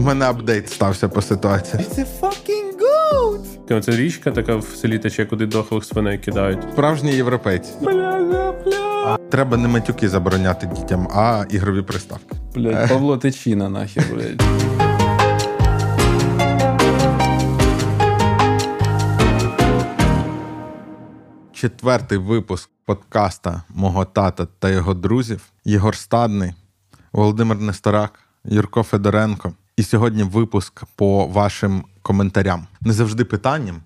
У мене апдейт стався по ситуації. It's a fucking goat! Це річка така в селі тече, куди дохлих свиней кидають. Справжні європейці. Бля, бля. Треба не матюки забороняти дітям, а ігрові приставки. Блядь, Павло Тичина нахер, блядь. Четвертий випуск подкаста мого тата та його друзів Єгор Стадний, Володимир Несторак, Юрко Федоренко. І сьогодні випуск по вашим коментарям. Не завжди питанням,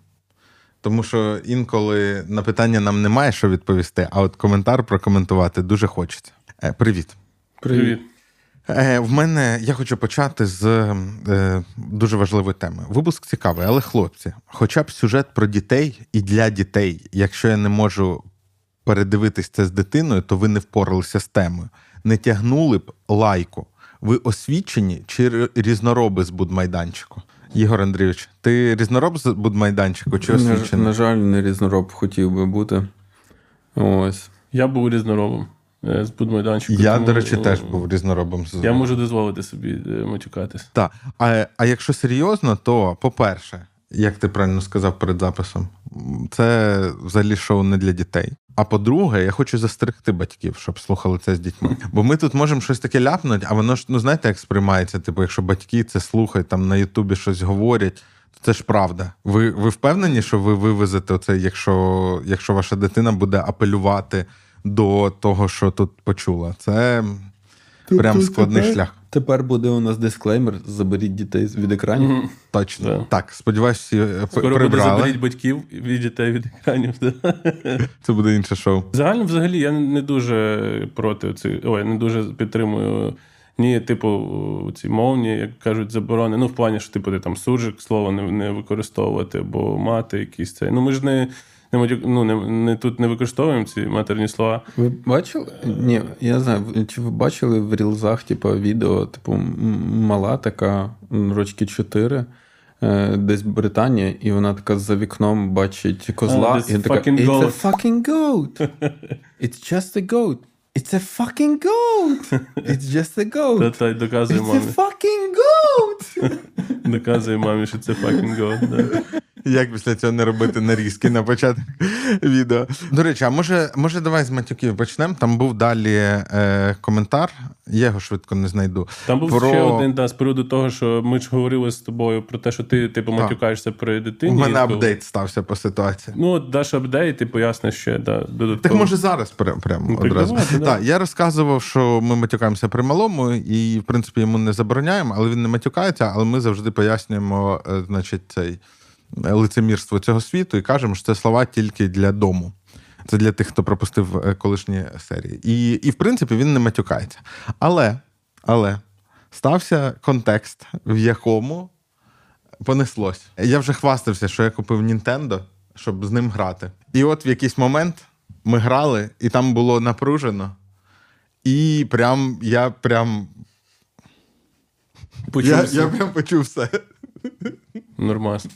тому що інколи на питання нам немає що відповісти, а от коментар прокоментувати дуже хочеться. Е, привіт. Привіт. Е, в мене я хочу почати з е, дуже важливої теми. Випуск цікавий, але хлопці, хоча б сюжет про дітей і для дітей. Якщо я не можу передивитись це з дитиною, то ви не впоралися з темою. Не тягнули б лайку. Ви освічені чи різнороби з будмайданчику? Ігор Андрійович, ти різнороб з будмайданчику чи На, на жаль, не різнороб хотів би бути. Ось. Я був різноробом е, з будмайданчику. Я, тому, до речі, е, теж був різноробом. Я можу дозволити собі е, матюкатись. Так. А, а якщо серйозно, то по-перше, як ти правильно сказав перед записом, це взагалі шоу не для дітей. А по-друге, я хочу застерегти батьків, щоб слухали це з дітьми. Бо ми тут можемо щось таке ляпнути, а воно ж ну знаєте, як сприймається. Типу, якщо батьки це слухають, там на Ютубі щось говорять. то Це ж правда. Ви ви впевнені, що ви вивезете оце, якщо, якщо ваша дитина буде апелювати до того, що тут почула? Це прям складний шлях. Тепер буде у нас дисклеймер: заберіть дітей від екранів. Мгм. Точно. Да. Так, сподіваюся, всі е, Скоро буде заберіть батьків від дітей від екранів. Це буде інше шоу. Загально, взагалі, я не дуже проти цих, ой, не дуже підтримую. Ні, типу, ці мовні, як кажуть, заборони. Ну, в плані, що типу, ти там суржик слово не, не використовувати, або мати якісь це. Ну, ми ж не, не, матюк- ну, не, не тут не використовуємо ці матерні слова. Ви бачили? Ні, я знаю, чи ви бачили в рілзах, типу, відео, типу, мала така, рочки 4, е, десь Британія, і вона така за вікном бачить козла, this і така It's a fucking goat. It's just a goat. It's a fucking goat. It's just a goat. та доказує It's мамі. a fucking goat. Доказує мамі, що це fucking God. Да. Як після цього не робити нарізки на початок відео? До речі, а може, може давай з матюків почнемо? Там був далі е, коментар, я його швидко не знайду. Там був Про- ще один да, з приводу того, що ми ж говорили з тобою про те, що ти типу матюкаєшся при У мене апдейт стався по ситуації. Ну, от даш апдейт і поясниш ще да, додатково. Так може зараз прям, прям Ну, одразу. давайте, да. Так, я розказував, що ми матюкаємося при малому, і в принципі йому не забороняємо, але він не матюкається, але ми завжди пояснюємо, е, значить, цей лицемірство цього світу і кажемо, що це слова тільки для дому. Це для тих, хто пропустив е, колишні серії. І, і в принципі, він не матюкається. Але, але стався контекст, в якому понеслось. Я вже хвастався, що я купив Nintendo, щоб з ним грати. І от в якийсь момент ми грали, і там було напружено. І прям я прям. Я, я прям почув все. Нормас.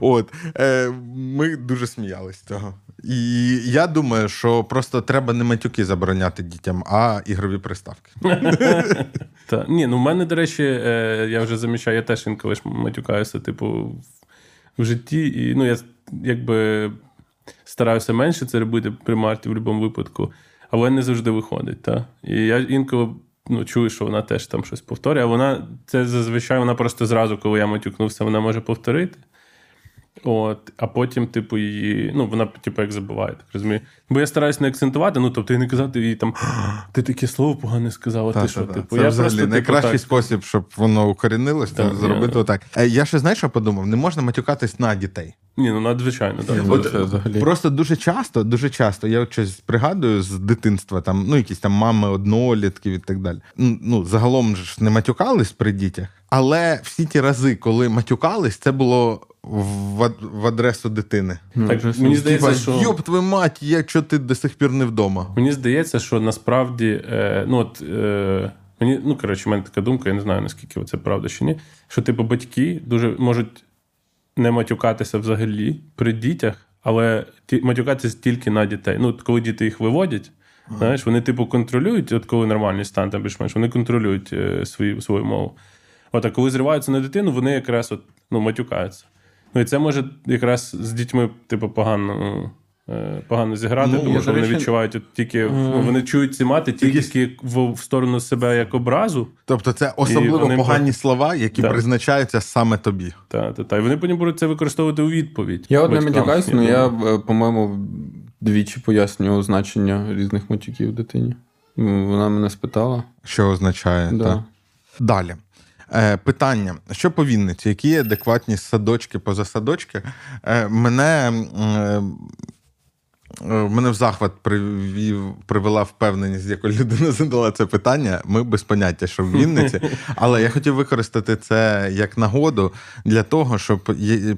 От е, ми дуже сміялись з цього. І я думаю, що просто треба не матюки забороняти дітям, а ігрові приставки. Та. Ні, ну в мене, до речі, е, я вже замічаю, я теж інколи ж матюкаюся, типу, в, в житті. І ну, я якби стараюся менше це робити при Марті в будь-якому випадку, але не завжди виходить. Та? І я інколи ну, чую, що вона теж там щось повторює, а вона це зазвичай вона просто зразу, коли я матюкнувся, вона може повторити. От, а потім, типу, її, ну, вона, типу, як забуває, так розумію. Бо я стараюсь не акцентувати, ну, тобто, і не казати їй там, ти таке слово погане сказала, ти Та, що, та, типу, Це я взагалі просто, типу, найкращий так, спосіб, щоб воно укорінилось, та, зробити я- отак. Е, Я ще знаєш, що подумав? Не можна матюкатись на дітей. Ні, ну надзвичайно, так. Це взагалі. Просто дуже часто, дуже часто, я от щось пригадую з дитинства, там, ну, якісь там мами, однолітків і так далі. Ну, загалом ж не матюкались при дітях, але всі ті рази, коли матюкались, це було в, в адресу дитини. Ну, Так, мені смішно. здається, що- йоп, твою мать, якщо ти до сих пір не вдома. Мені здається, що насправді, е, ну от е, мені, ну коротше, в мене така думка, я не знаю наскільки це правда чи ні. Що типу батьки дуже можуть не матюкатися взагалі при дітях, але ті, матюкатися тільки на дітей. Ну, коли діти їх виводять, знаєш, вони типу контролюють, от коли нормальний стан там більш-менш, вони контролюють е, свою свою мову. От, а коли зриваються на дитину, вони якраз от, ну, матюкаються. Ну і це може якраз з дітьми, типу, погано. Е, Погано зіграти, Ну, тому що вони речі, відчувають от тільки ну, вони чують ці мати тільки в, в сторону себе як образу. Тобто це особливо вони погані слова, які Так. призначаються саме тобі. Та, та, та. І вони потім будуть це використовувати у відповідь. Я от не матюкаюсь, але я, е, по-моєму, двічі пояснював значення різних матюків дитині. Вона мене спитала. Що означає? Да. Так. Далі. Е, питання: що по Вінниці? Які є адекватні садочки позасадочки? Е, мене, е, мене в захват привів, привела впевненість, якою людина задала це питання. Ми без поняття, що в Вінниці. Але я хотів використати це як нагоду для того, щоб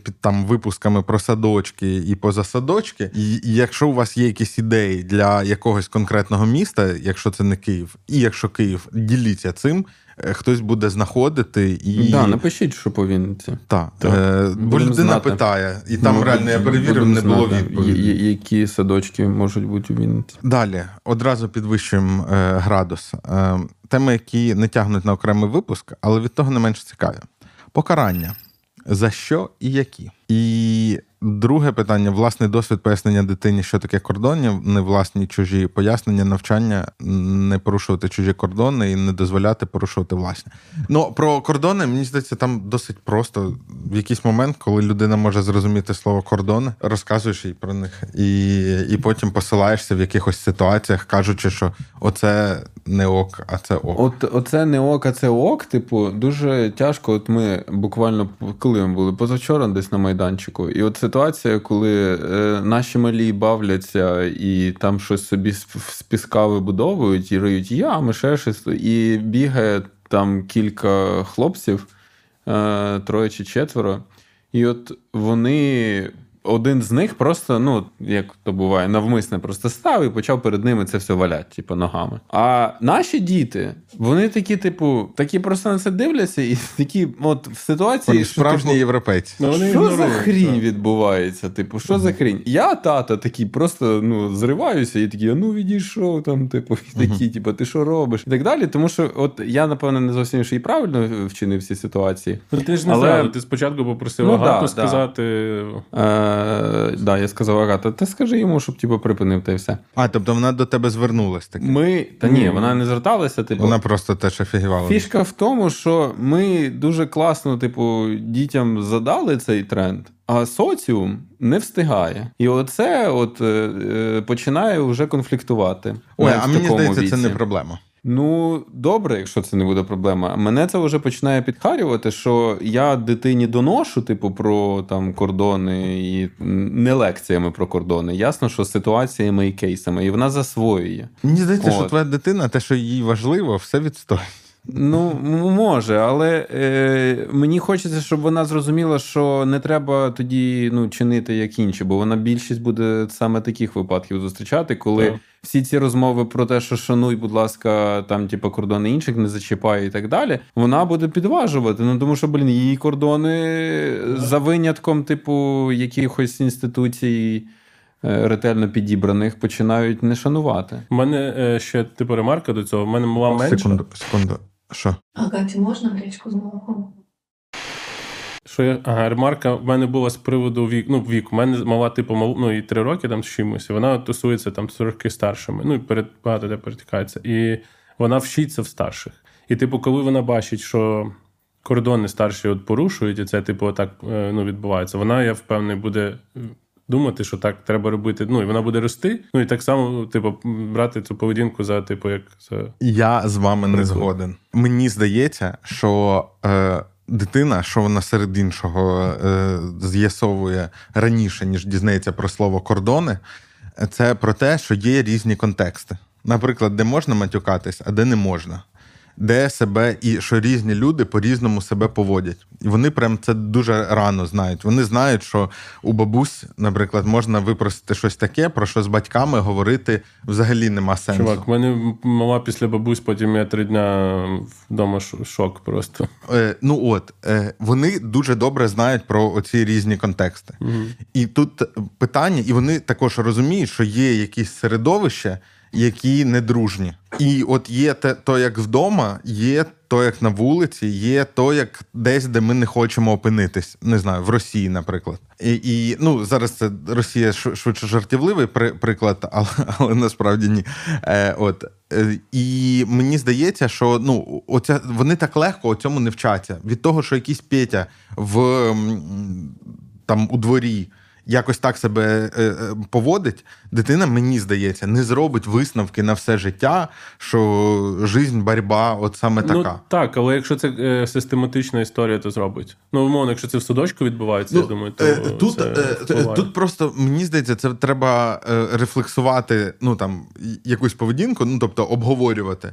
під там випусками про садочки і позасадочки. І якщо у вас є якісь ідеї для якогось конкретного міста, якщо це не Київ, і якщо Київ, діліться цим. Е, Хтось буде знаходити і Да, напишіть, що по Вінниці. Так. Е, бо людина знати. питає, і там Ну, реально я перевірив, не було відповіді. я- Які садочки можуть бути у Вінниці. Далі одразу підвищуємо е, градус. Е, теми, які не тягнуть на окремий випуск, але від того не менш цікаві. Покарання. За що і які? І друге питання: власний досвід пояснення дитині, що таке кордонів, не власні чужі пояснення, навчання, не порушувати чужі кордони і не дозволяти порушувати власні. Ну про кордони, мені здається, там досить просто. В якийсь момент, коли людина може зрозуміти слово кордони, розказуєш їй про них, і, і потім посилаєшся в якихось ситуаціях, кажучи, що оце не ок, а це ок. От оце не ок, а це ок. Типу, дуже тяжко. От ми буквально коли ми були позавчора десь на майданчику, і от ситуація, коли е, наші малі бавляться і там щось собі з, піска вибудовують і риють ями, ще щось, і бігає там кілька хлопців, е, троє чи четверо. І от вони. Один з них просто, ну, як то буває, навмисне просто став і почав перед ними це все валяти, типу, ногами. А наші діти, вони такі, типу, такі просто на це дивляться, і такі, от в ситуації, Вони що, справжні типу, європейці. Ну, вони що за хрінь відбувається? Типу, що за хрінь? Я, тато, такий просто ну, зриваюся і такий, ну відійшов там, типу, і такі, типу, ти що робиш? І так далі. Тому що, от я, напевно, не зовсім ще і правильно вчинив всі ситуації. Ну, ти ж не Але- зразу, ти спочатку попросив Ну, да, сказати. Е, да, я сказав Агата, ти скажи йому, щоб типу, припинив та й все. А, тобто вона до тебе звернулась таки. Ми. Та ні, вона не зверталася. Типу, Вона просто теж офігівала. Фішка в тому, що ми дуже класно, типу, дітям задали цей тренд, а соціум не встигає. І оце от е, е, починає вже конфліктувати. Ой, а мені здається, це не проблема. Ну, добре, якщо це не буде проблема. Мене це вже починає підхарювати, що я дитині доношу, типу, про там кордони і не лекціями про кордони. Ясно, що ситуаціями і кейсами, і вона засвоює. Мені здається, що твоя дитина, те, що їй важливо, все відстоїть. Ну, може, але е, мені хочеться, щоб вона зрозуміла, що не треба тоді ну, чинити як інші, бо вона більшість буде саме таких випадків зустрічати, коли Так. всі ці розмови про те, що шануй, будь ласка, там, типу, кордони інших не зачіпай і так далі, вона буде підважувати. Ну тому що, блін, її кордони за винятком, типу, якихось інституцій. е, Ретельно підібраних починають не шанувати. У мене е, ще типу ремарка до цього. У мене мала менша. Секунду, секунду. Що? Агаті можна гречку з молоком? Що я, ага, ремарка в мене була з приводу вік, ну, віку. У мене мала, типу, мал, ну, і три роки там з чимось, і вона тусується там з роки старшими. Ну, і перед багато де перетикається. І вона вчиться в старших. І, типу, коли вона бачить, що кордони старші от порушують, і це, типу, так е, ну, відбувається, вона, я впевнений, буде. Думати, що так треба робити. Ну і вона буде рости. Ну і так само, типу, брати цю поведінку за, типу, як за Я з вами не згоден. Мені здається, що е, дитина, що вона серед іншого е, з'ясовує раніше, ніж дізнається про слово кордони, це про те, що є різні контексти. Наприклад, де можна матюкатись, а де не можна. Де себе і що різні люди по-різному себе поводять. І вони прям це дуже рано знають. Вони знають, що у бабусь, наприклад, можна випросити щось таке, про що з батьками говорити взагалі нема сенсу. чувак. У мене мала після бабусь, потім я три дня вдома шок просто. Е, ну от е, вони дуже добре знають про оці різні контексти. І тут питання, і вони також розуміють, що є якісь середовище, які недружні. І от є те, то, як вдома, є то, як на вулиці, є то, як десь, де ми не хочемо опинитись. Не знаю, в Росії, наприклад. І, і ну, зараз це Росія швидше жартівливий при, приклад, але, але насправді ні. Е, от. Е, І мені здається, що ну, оця, вони так легко у цьому не вчаться. Від того, що якийсь Петя в там у дворі якось так себе е, е, поводить, дитина, мені здається, не зробить висновки на все життя, що жизнь, боротьба, от саме така. Ну, так, але якщо це е, систематична історія, то зробить. Ну, умовно, якщо це в садочку відбувається, я думаю, то тут, це тут просто мені здається, це треба рефлексувати ну там якусь поведінку, ну тобто обговорювати,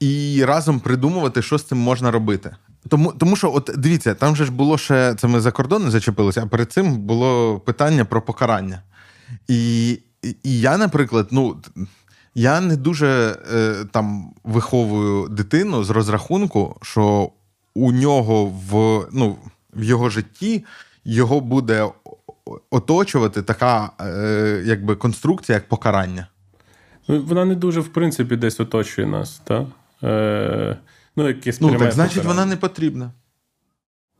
і разом придумувати, що з цим можна робити. Тому, тому що, от дивіться, там же ж було ще це ми за кордони зачепилися, а перед цим було питання про покарання. І, і- я, наприклад, ну. Я не дуже е, там виховую дитину з розрахунку, що у нього в, ну, в його житті його буде оточувати така е, якби конструкція, як покарання. Ну, вона не дуже, в принципі, десь оточує нас, так? Е, ну, якесь Ну так значить, вона не потрібна.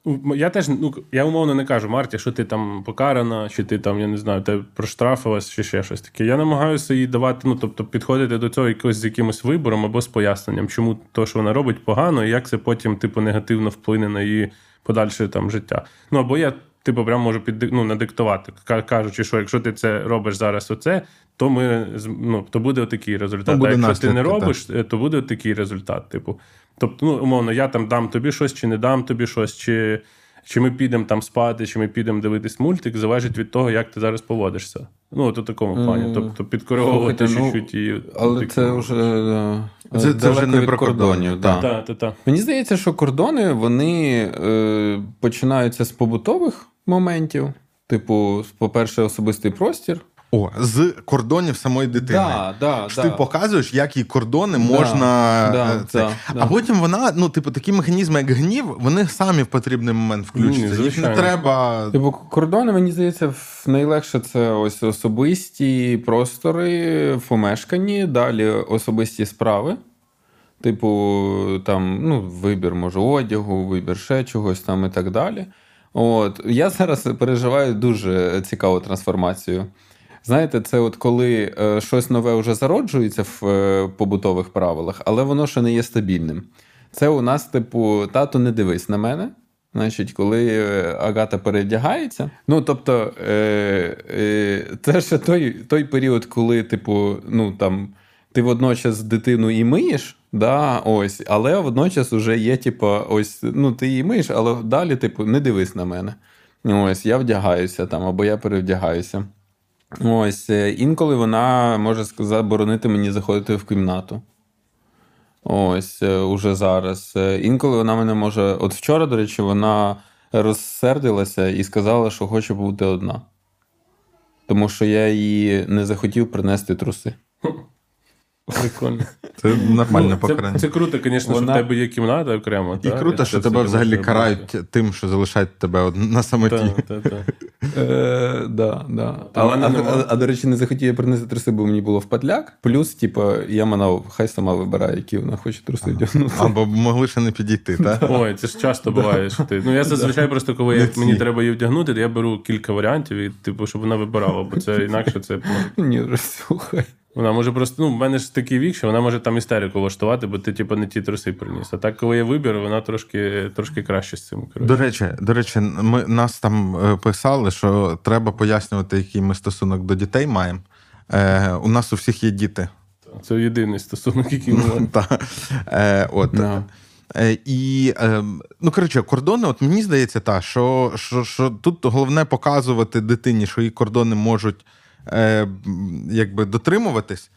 Ну, Я теж ну, я умовно не кажу, Марті, що ти там покарана, чи ти там, я не знаю, тебе проштрафилась, чи ще щось таке. Я намагаюся їй давати, ну тобто, підходити до цього якось з якимось вибором або з поясненням, чому то, що вона робить, погано, і як це потім, типу, негативно вплине на її подальше там життя. Ну або я, типу, прям можу під ну, надиктувати, кажучи, що якщо ти це робиш зараз, оце, то ми ну, то буде отакий результат. То буде а якщо ти не робиш, е, то буде такий результат. Типу, тобто, ну, умовно, я там дам тобі щось, чи не дам тобі щось, чи, чи ми підемо там спати, чи ми підемо дивитись мультик, залежить від того, як ти зараз поводишся. Ну, от у такому плані. Е, Тобто підкориговувати слухайте, ну, чуть-чуть і. Але це вже е, Це- це вже не про кордонів. да. Та, та, та. Мені здається, що кордони вони е, починаються з побутових моментів. Типу, по-перше, особистий простір. О, з кордонів самої дитини. Да, да, Що да. ти показуєш, які кордони Да, можна. да, е, це. да, А да. потім вона, ну, типу, такі механізми, як гнів, вони самі в потрібний момент включаться. Їх не треба. Типу, кордони, мені здається, найлегше це ось особисті простори в помешканні, далі особисті справи. Типу, там, ну, вибір, може, одягу, вибір ще чогось там і так далі. От. Я зараз переживаю дуже цікаву трансформацію. Знаєте, це от коли е, щось нове вже зароджується в е, побутових правилах, але воно ще не є стабільним. Це у нас, типу, тато, не дивись на мене. Значить, коли е, Агата передягається. Ну, тобто, е, е, це ще той, той період, коли, типу, ну там, ти водночас дитину і миєш, да, ось, але водночас вже є, типу, ось, ну, ти її миєш, але далі, типу, не дивись на мене. Ось, я вдягаюся там, або я перевдягаюся. Ось, е, інколи вона може заборонити мені заходити в кімнату. Ось, е, уже зараз. Е, Інколи вона мене може. От вчора, до речі, вона розсердилася і сказала, що хоче бути одна. Тому що я їй не захотів принести труси. Прикольно. Це нормальне Ну, покарання. Це, це круто, звісно, Вона- що в тебе є кімната окремо. І та, круто, що тебе взагалі карають тим, що залишають тебе на самоті. А, до речі, не захотів я принести труси, бо мені було в падляк. Плюс, типу, я манав, хай сама вибирає, які вона хоче труси вдягнути. Або могли ще не підійти, так? Ой, це ж часто буває, що ти. Ну я зазвичай просто, коли мені треба її вдягнути, то я беру кілька варіантів, і, типу, щоб вона вибирала, бо це інакше це. Ні, вже слухай. Вона може просто, ну, в мене ж такий вік, що вона може там істерику влаштувати, бо ти, типу, не ті труси приніс. А так, коли є вибір, вона трошки, трошки краще з цим керує. До речі, до речі, ми нас там е, писали, що треба пояснювати, який ми стосунок до дітей маємо. Е, у нас у всіх є діти. Це єдиний стосунок, який ми Та, е, от. Е, і, е, ну, коротше, кордони, от мені здається, та, що, що, що тут головне показувати дитині, що її кордони можуть е, якби дотримуватись.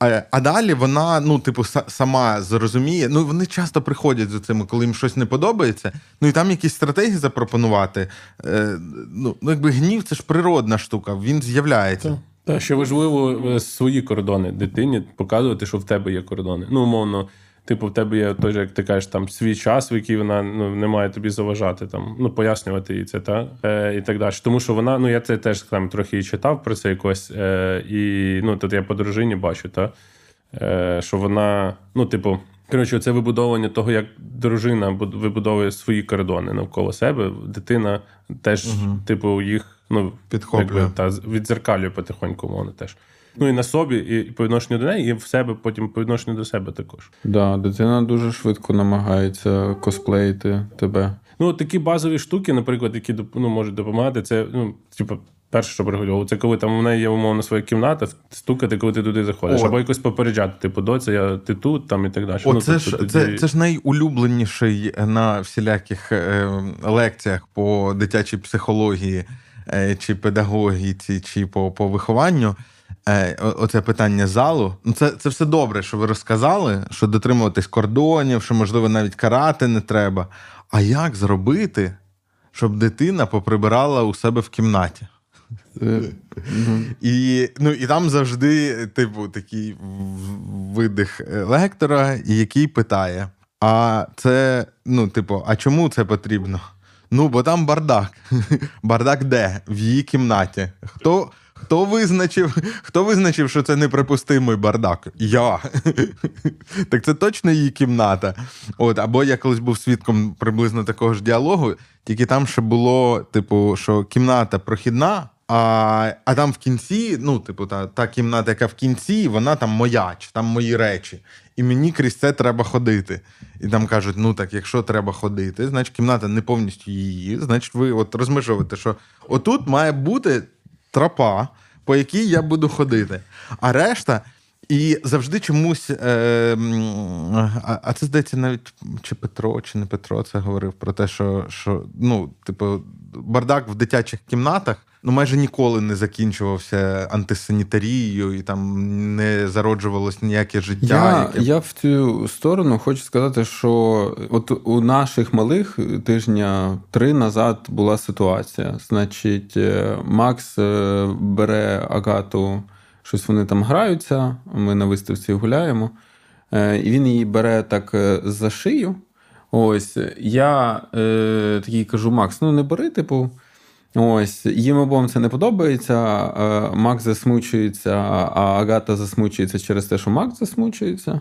А, а далі вона, ну, типу, сама зрозуміє. Ну, вони часто приходять за цим, коли їм щось не подобається. Ну і там якісь стратегії запропонувати. Е, ну, ну, якби гнів це ж природна штука, він з'являється. Та ще важливо е, свої кордони дитині показувати, що в тебе є кордони. Ну, умовно, типу, в тебе є той як ти кажеш, там свій час, в який вона ну, не має тобі заважати, там, ну, пояснювати їй це, та, е, і так далі. Тому що вона, ну я це теж там трохи і читав про це якось, е, і ну, тут я по дружині бачу, та. е, що вона, ну, типу, коротше, це вибудовування того, як дружина вибудовує свої кордони навколо себе. Дитина теж, типу, їх ну, Підхоплює. якби, та, відзеркалює потихоньку, мовно теж. Ну і на собі, і по відношенню до неї, і в себе потім по відношенню до себе також. Да, дитина дуже швидко намагається косплеїти тебе. Ну, такі базові штуки, наприклад, які ну, можуть допомагати, це, ну, типу, перше, що приходило, це коли там в неї є умовно своя кімната, стукати, коли ти туди заходиш, О. або якось попереджати, типу, доця, я ти тут, там і так далі. О, ну, це, тобто ж, тоді- це, це ж найулюбленіший на всіляких е, лекціях по дитячій психології е, чи педагогіці, чи по, по вихованню. Е, оце питання залу. Ну, це, це все добре, що ви розказали, що дотримуватись кордонів, що, можливо, навіть карати не треба. А як зробити, щоб дитина поприбирала у себе в кімнаті? Е, І, ну, і там завжди, типу, такий видих е, лектора, який питає: а це, ну, типу, а чому це потрібно? Ну, бо там бардак. Бардак де? В її кімнаті. Хто, хто, визначив, хто визначив, що це неприпустимий бардак? Я. так це точно її кімната. От, або я колись був свідком приблизно такого ж діалогу, тільки там ще було, типу, що кімната прохідна. А, а там в кінці, ну, типу, та, та кімната, яка в кінці, вона там моя, чи там мої речі. І мені крізь це треба ходити. І там кажуть: ну так, якщо треба ходити, значить кімната не повністю її. Значить, ви от розмежовуєте, що отут має бути тропа, по якій я буду ходити. А решта. І завжди чомусь, е, а, а це здається, навіть чи Петро, чи не Петро це говорив про те, що, що ну, типу, бардак в дитячих кімнатах ну, майже ніколи не закінчувався антисанітарією, і там не зароджувалось ніяке життя. Я, яке... я в цю сторону хочу сказати, що от у наших малих тижня три назад була ситуація. Значить, е, Макс е, бере Агату, щось вони там граються. Ми на виставці гуляємо. Е, І він її бере так е, за шию. Ось я е, такий кажу: Макс, ну не бери, типу. Ось, їм обом це не подобається. е, Макс засмучується, а Агата засмучується через те, що Макс засмучується.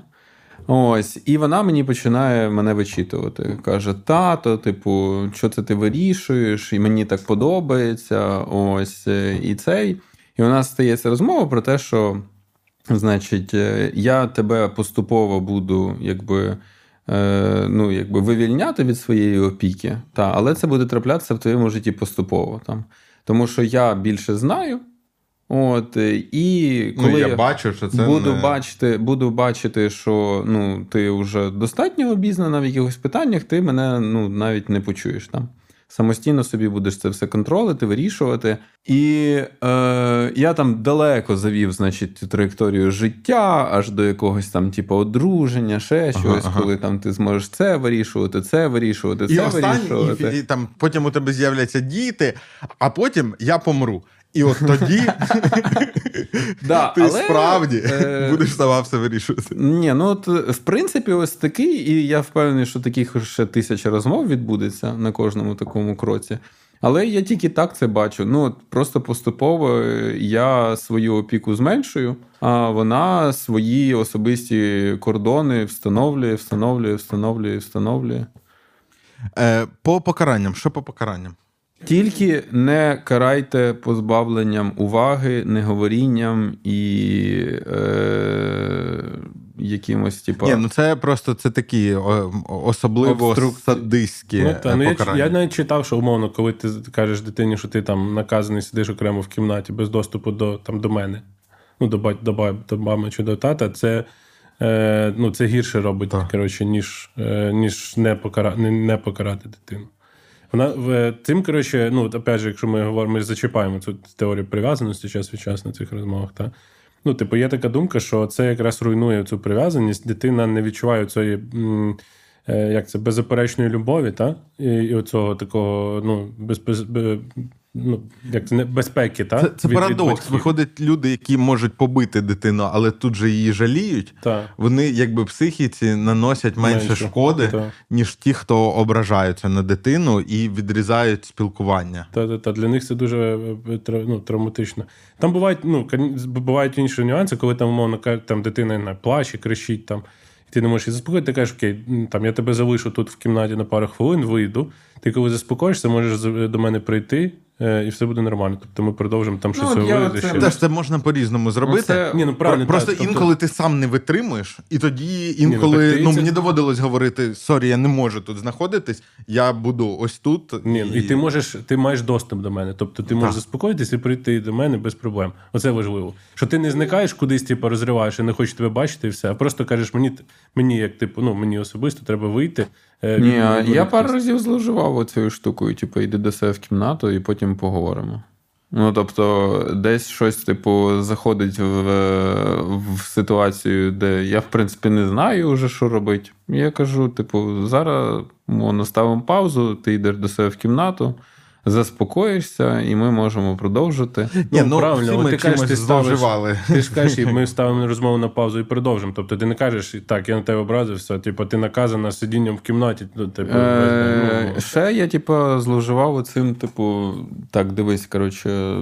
Ось, і вона мені починає мене вичитувати. Каже: тато, типу, що це ти вирішуєш? І мені так подобається. Ось е, і цей. І у нас стається розмова про те, що, значить, е, я тебе поступово буду, якби. е, Ну, якби вивільняти від своєї опіки, та, але це буде траплятися в твоєму житті поступово. Там. Тому що я більше знаю. От, е, і коли ну, я бачу, що це буду, не... бачити, буду бачити, що ну, ти вже достатньо обізнана в якихось питаннях, ти мене ну, навіть не почуєш там. Самостійно собі будеш це все контролити, вирішувати. І е, я там далеко завів, значить, траєкторію життя, аж до якогось там, типу, одруження, ще Ага, щось, ага. коли там ти зможеш це вирішувати, це вирішувати, це І вирішувати. і, і, там потім у тебе з'являться діти, а потім я помру. І от тоді Да, ти але, справді е, будеш сама все вирішувати. Ні, ну от в принципі, ось такий, і я впевнений, що таких ще тисяча розмов відбудеться на кожному такому кроці. Але я тільки так це бачу. Ну, от просто поступово е, я свою опіку зменшую, а вона свої особисті кордони встановлює, встановлює, встановлює, встановлює. Е, по покаранням, що по покаранням? Тільки не карайте позбавленням уваги, неговорінням і е, якимось, типу. Ні, ну це просто це такі о, особливо Обструк- садистські Ну, та, ну, я, я навіть читав, що умовно, коли ти кажеш дитині, що ти там наказаний сидиш окремо в кімнаті без доступу до, там, до мене, ну, до, бать, до, ба- до мами чи до тата, це, е, ну, це гірше робить, коротше, ніж, е, ніж не, покара, не, не покарати дитину. Вона в цим, коротше, ну, опять же, якщо ми говоримо, ми зачіпаємо цю теорію прив'язаності час від часу на цих розмовах, та? Ну, типу, є така думка, що це якраз руйнує цю прив'язаність, дитина не відчуває цієї. е, Як це беззаперечної любові, та? І, і оцього такого, ну, без, без, бе- ну, як не безпеки, так? Це, це від- від парадокс. батьків. Виходить, люди, які можуть побити дитину, але тут же її жаліють. Так. Вони якби психіці наносять менше, Менше. шкоди, Так. ніж ті, хто ображаються на дитину і відрізають спілкування. Та, та, та для них це дуже ну, травматично. Там бувають, ну, бувають інші нюанси, коли там, умовно там дитина не плаче, кричить там. І ти не можеш її заспокоїти, ти кажеш, окей, там я тебе залишу тут в кімнаті на пару хвилин, вийду. Ти коли заспокоїшся, можеш до мене прийти, і все буде нормально. Тобто ми продовжимо там щось от я говорити. оце- ще- Теж це можна по-різному зробити. це- Ні, ну правильно, Просто так, тобто- інколи ти сам не витримуєш, і тоді інколи ну, так ну, це- мені доводилось говорити: sorry, я не можу тут знаходитись, я буду ось тут. Ні, ну, і ти можеш, ти маєш доступ до мене. Тобто ти можеш заспокоїтися і прийти до мене без проблем. Оце важливо. Що ти не зникаєш кудись, типу, розриваєш і не хочеш тебе бачити, і все, а просто кажеш, мені мені, як типу, ну мені особисто треба вийти. Е, Ні, я пару разів зловживав цією штукою, типу, йди до себе в кімнату і потім поговоримо. Ну, тобто, десь щось, типу, заходить в, в ситуацію, де я, в принципі, не знаю вже, що робити. Я кажу: типу, зараз наставимо ставимо паузу, ти йдеш до себе в кімнату, заспокоїшся, і ми можемо продовжити. Ні, Ну, ну, правильно, всі ми ти кажеш, ти ставиш- Ти ж кажеш, і ми ставимо розмову на паузу і продовжимо. Тобто ти не кажеш, так, я на тебе образився, типу, ти наказана сидінням в кімнаті. Ну, типу, Е, ну, ще я, типу, зловживав оцим, типу, так, дивись, коротше,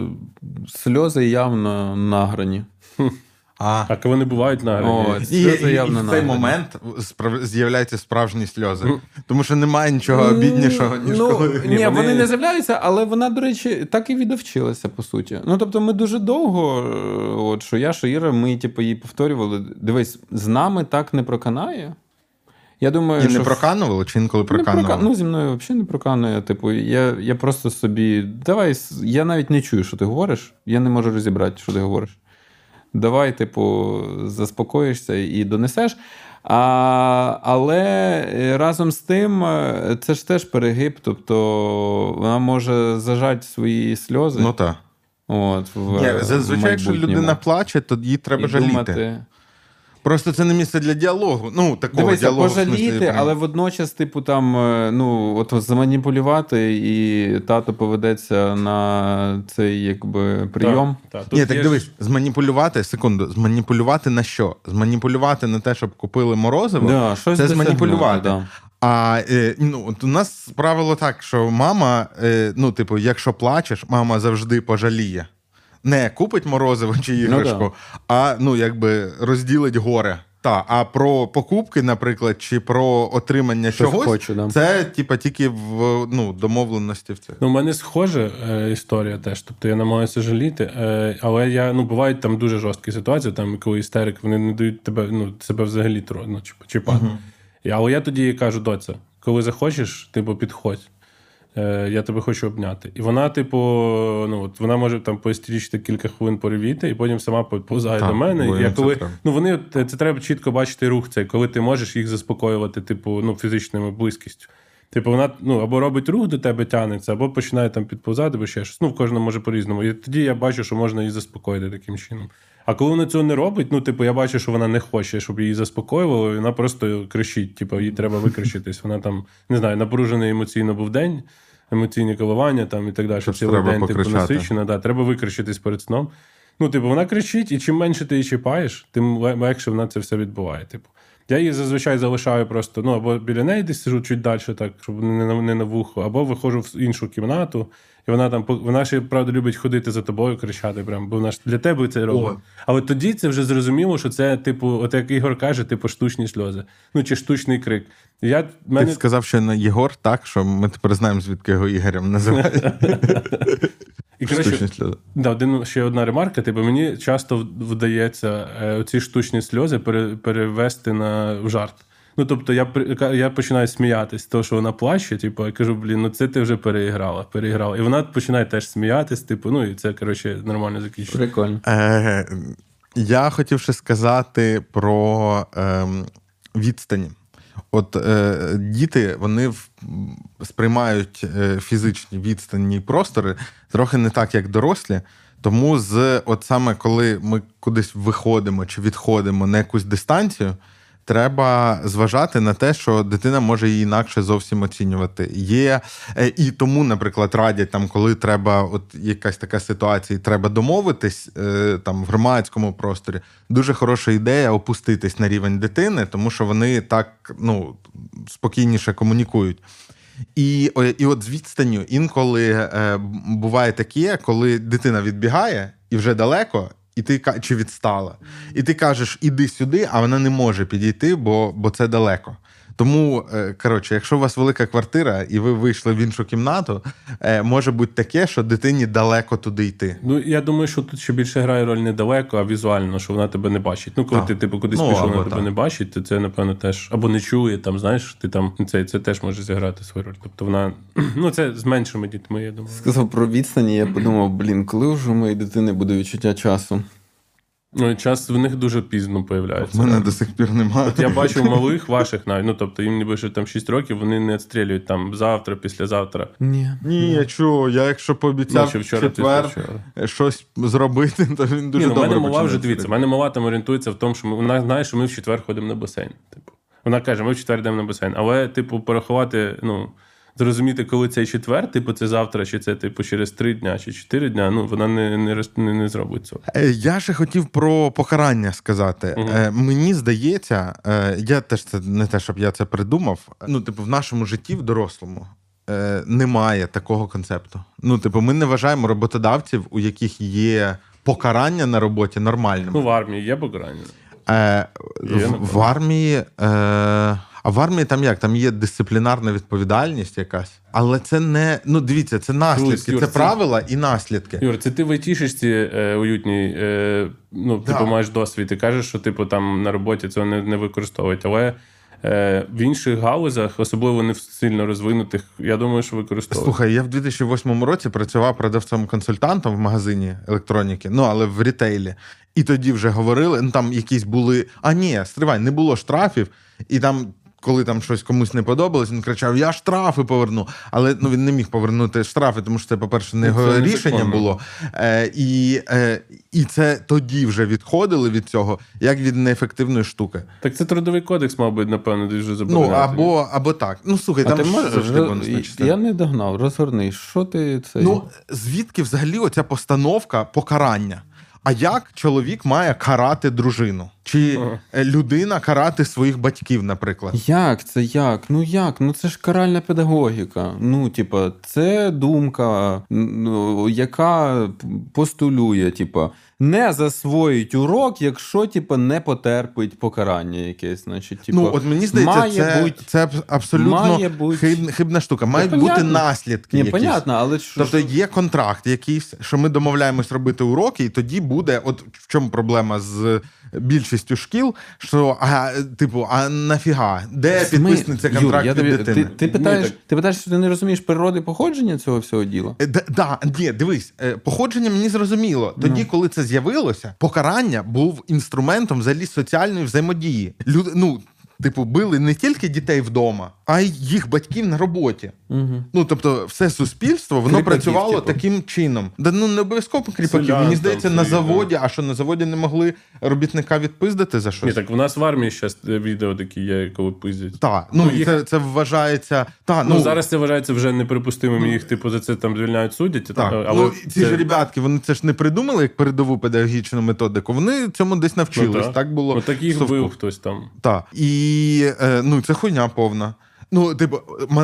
сльози явно награні. А. Так вони бувають на О. І, і- і явно в цей момент справ... з'являються справжні сльози. Тому що немає нічого обіднішого, ніж ну, коли. Ні, Ні, вони... вони- не з'являються, але вона, до речі, так і відовчилася, по суті. Ну, тобто, ми дуже довго, е, от що я, що Іра, ми типу, їй повторювали: дивись, з нами так не проканає. Я думаю, І що не проканувало, чи інколи Не прока- Ну, зі мною взагалі не проканує. Типу, я, я просто собі. Давай, я навіть не чую, що ти говориш. Я не можу розібрати, що ти говориш. Давай, типу, заспокоїшся і донесеш. А, але е, разом з тим, е, це ж теж перегиб, тобто вона може зажати свої сльози. Ну так. От, в, Ні, зазвичай, якщо людина плаче, то її треба І жаліти. думати, Просто це не місце для діалогу. Ну, такого Дивися, діалогу. пожаліти, прям. але водночас, типу, там, е, ну, от заманіпулювати, і тато поведеться на цей якби прийом. Так, так. Ні, так є дивись, зманіпулювати, секунду, зманіпулювати на що? Зманіпулювати на те, щоб купили морозиво, Да, щось це зманіпулювати. Да. А е, ну, от у нас правило так, що мама, е, ну, типу, якщо плачеш, мама завжди пожаліє. Не купить морозиво чи іграшку, да. а ну, якби розділить горе. Та, а про покупки, наприклад, чи про отримання Щось чогось, хочу, да. це типа тільки в ну, домовленості в цих. Ну, у мене схожа е, історія теж. Тобто я намагаюся жаліти, е, але я ну бувають там дуже жорсткі ситуації, там коли істерик, вони не дають тебе, ну, себе взагалі тро- ну, чіпати. І- Але я тоді кажу, доця, коли захочеш, типу, підходь. Е, я тебе хочу обняти. І вона, типу, ну от вона може там поістрічити кілька хвилин поревіти, і потім сама повзає до мене. бо я коли, треба. ну вони це треба чітко бачити рух цей, коли ти можеш їх заспокоювати, типу, ну, фізичною близькістю. Типу, вона ну, або робить рух до тебе тягнеться, або починає там підповзати, або ще щось. Ну, в кожному може по-різному. І тоді я бачу, що можна її заспокоїти таким чином. А коли вона цього не робить, ну, типу, я бачу, що вона не хоче, щоб її заспокоювали, і вона просто кричить, типу, їй треба викричитись. Вона там, не знаю, напружений емоційно був день, емоційні коливання там і так далі. Щоб Цілий день, типу, насичена, да, треба викричитись перед сном. Ну, типу, вона кричить, і чим менше ти її чіпаєш, тим легше вона це все відбуває. Типу. Я її зазвичай залишаю просто, ну, або біля неї десь сижу чуть далі, так, щоб не на, не на вухо, або виходжу в іншу кімнату, і вона там, вона ще, правда, любить ходити за тобою, кричати, прям, бо вона ж для тебе це робить. Але тоді це вже зрозуміло, що це, типу, от як Ігор каже, типу, штучні сльози. Ну, чи штучний крик. Я, Ти мене... сказав, що на Єгор так, що ми тепер знаємо, звідки його Ігорем називають. І, коротше. Да, один, ще одна ремарка. Типу, мені часто вдається е, ці штучні сльози пере, перевести на в жарт. Ну, тобто, я, я починаю сміятись, з того, що вона плаче, типу, я кажу, блін, ну це ти вже переіграла, переіграла. І вона починає теж сміятись, типу, ну і це, коротше, нормально закінчується. Прикольно. Е, я хотів ще сказати про ем, відстані. От е, діти вони в, сприймають е, фізичні відстані простори трохи не так, як дорослі. Тому з от саме коли ми кудись виходимо чи відходимо на якусь дистанцію, треба зважати на те, що дитина може її інакше зовсім оцінювати. Є е, і тому, наприклад, радять там, коли треба, от якась така ситуація, і треба домовитись е, там в громадському просторі. Дуже хороша ідея опуститись на рівень дитини, тому що вони так ну спокійніше комунікують. І, і от з відстанню інколи е, буває таке, коли дитина відбігає і вже далеко, і ти чи відстала. І ти кажеш, іди сюди, а вона не може підійти, бо, бо це далеко. Тому, е, коротше, якщо у вас велика квартира і ви вийшли в іншу кімнату, е, може бути таке, що дитині далеко туди йти. Ну, я думаю, що тут ще більше грає роль не далеко, а візуально, що вона тебе не бачить. Ну, коли Так. ти типу кудись Ну, пішов, вона тебе не бачить, то це, напевно, теж або не чує, там, знаєш, ти там це, це теж може зіграти свою роль. Тобто вона, ну, це з меншими дітьми, я думаю. Сказав про відстані, я подумав, блін, коли вже у моєї дитини буде відчуття часу? Ну, і час в них дуже пізно У появляється. мене до сих пір немає. От я бачив малих ваших навіть, ну тобто їм ніби що там 6 років, вони не відстрілюють там завтра, післязавтра. Ні. Ні, я чого, я якщо пообіцяв Ну, вчора, четвер щось зробити, то він дуже Ні, ну, добре мене мала вже дивіться. в мене мала там орієнтується в тому, що ми, вона знає, що ми в четвер ходимо на басейн. Типу. Вона каже, ми в четвер йдемо на басейн. Але, типу, порахувати, ну, зрозуміти, коли цей четвер, типу, це завтра, чи це типу через три дня, чи чотири дня, ну вона не, не, не, не зробить цього. Е, Я ще хотів про покарання сказати. Е, Мені здається, е, я теж це не те, щоб я це придумав. Ну, типу, в нашому житті, в дорослому, немає такого концепту. Ну, типу, ми не вважаємо роботодавців, у яких є покарання на роботі нормальним. Ну, в армії є покарання. Е, Є, в, в армії. Е, а в армії там як? Там є дисциплінарна відповідальність якась. Але це не. Ну, дивіться, це наслідки. Юр, це це- правила і наслідки. Юр, це ти в айтішечці е, уютній, е, ну, Да. типу, маєш досвід і кажеш, що типу там на роботі цього не, не використовують. Але е, в інших галузях, особливо не в сильно розвинутих, я думаю, що використовують. Слухай, я в 2008 році працював продавцем-консультантом в магазині електроніки, ну але в рітейлі. І тоді вже говорили, ну там якісь були. А ні, стривай, не було штрафів, і там. Коли там щось комусь не подобалось, він кричав: Я штрафи поверну. Але ну він не міг повернути штрафи, тому що це, по-перше, не Ну, його рішення було. Е, і, е, і це тоді вже відходили від цього, як від неефективної штуки. Так це трудовий кодекс, би, напевно, дуже Ну або, або так. Ну слухай, А там ти можеш завжди роз-. Я не догнав, розгорни. Що ти це? Ну, звідки взагалі оця постановка покарання? А як чоловік має карати дружину? Чи е, людина карати своїх батьків, наприклад? Як це як? Ну як? Ну це ж каральна педагогіка. Ну, типа, це думка, ну, яка постулює, типа, не засвоїть урок, якщо типу, не потерпить покарання якесь. Значить, типу, ну, от мені здається, має це, буть- це абсолютно має буть- хиб, хибна штука. Мають бути понятно. наслідки. Ні, якісь. понятно, але що Тобто є контракт якийсь, що ми домовляємось робити уроки, і тоді буде, от в чому проблема з більшістю шкіл, що а, типу, а нафіга? Де Ми- підписниця контракт від тобі, дитини? ти, ти, питаєш, Ні, так- ти питаєш, що ти не розумієш природи походження цього всього діла? Е, Да, да, ні, дивись, е, походження мені зрозуміло. Тоді, Ну. коли це з'явилося, покарання був інструментом взагалі соціальної взаємодії. Люди, ну, типу, били не тільки дітей вдома, а й їх батьків на роботі. Угу. Ну, тобто, все суспільство воно Кріпаків, працювало типу. таким чином. Да ну не обов'язково кріпаків. Селян Мені там здається, на заводі, а що на заводі не могли робітника відпиздити за щось. Ні, так в нас в армії зараз відео такі є, коли пиздять. Так, ну, Ну, їх- це, це вважається. Та, Ну, ну, зараз це вважається вже неприпустимим, їх типу за це там звільняють судять. Так, але ну ці це- ж ребятки, вони це ж не придумали як передову педагогічну методику. Вони цьому десь навчились. Ну, так. так було. Ну, так їх в вбив хтось там. Так. І е, ну, це хуйня повна. Ну, типу,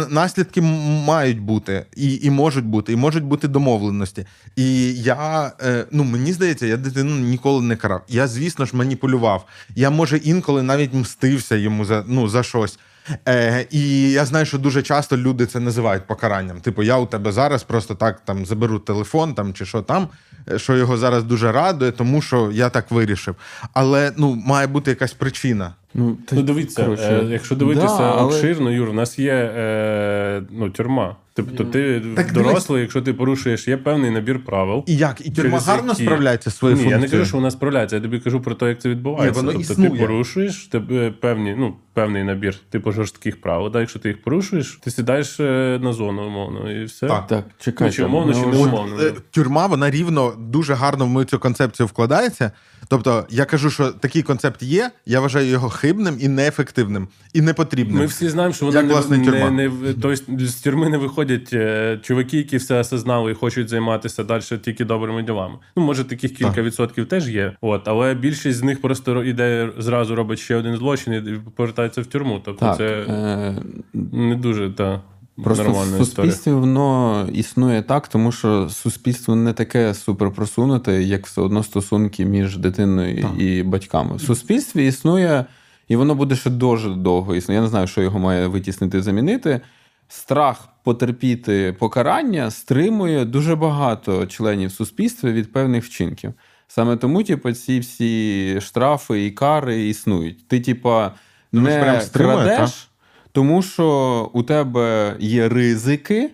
наслідки мають бути і, і можуть бути, і можуть бути домовленості. І я, е, ну мені здається, я дитину ніколи не карав. Я, звісно ж, маніпулював. Я, може, інколи навіть мстився йому за, ну, за щось. Е, і я знаю, що дуже часто люди це називають покаранням. Типу, я у тебе зараз просто так там заберу телефон там чи що там, е, що його зараз дуже радує, тому що я так вирішив. Але ну, має бути якась причина. Ну, та- Ну, дивіться, коротше, е, якщо дивитися да, але- обширно, Юр, у нас є е, ну, тюрма. Тобто ти Так дорослий, якщо ти порушуєш, є певний набір правил. І як? І тюрма гарно які- справляється зі своєю Ні, я не кажу, що вона справляється, я тобі кажу про те, як це відбувається. Ні, воно тобто існує. ти порушуєш тебе певні, ну, певний набір типу жорстких правил. Да? Якщо ти їх порушуєш, ти сідаєш е, на зону, умовно, і все. Так. Так, чекай. Ну, чи умовно, чи не умовно. Е, Тюрма вона рівно дуже гарно в мою цю концепцію вкладається. Тобто, я кажу, що такий концепт є. Я вважаю його хибним і неефективним, і непотрібним. Ми всі знаємо, що воно Як, не, власне, не, тюрма. не, в- тобто з тюрми не виходять е, чуваки, які все осознали і хочуть займатися далі тільки добрими ділами. Ну, може, таких кілька Так. відсотків теж є. От, але більшість з них просто ро- іде зразу робить ще один злочин і повертається в тюрму. Тобто Так, це е, не дуже та Просто в суспільстві воно існує так, тому що суспільство не таке суперпросунуте, як все одно стосунки між дитиною і батьками. В суспільстві існує, і воно буде ще дуже довго існувати. Я не знаю, що його має витіснити, замінити. Страх потерпіти покарання стримує дуже багато членів суспільства від певних вчинків. Саме тому, типу, ці всі штрафи і кари існують. Ти, типа, не стримує, крадеш, тому що у тебе є ризики,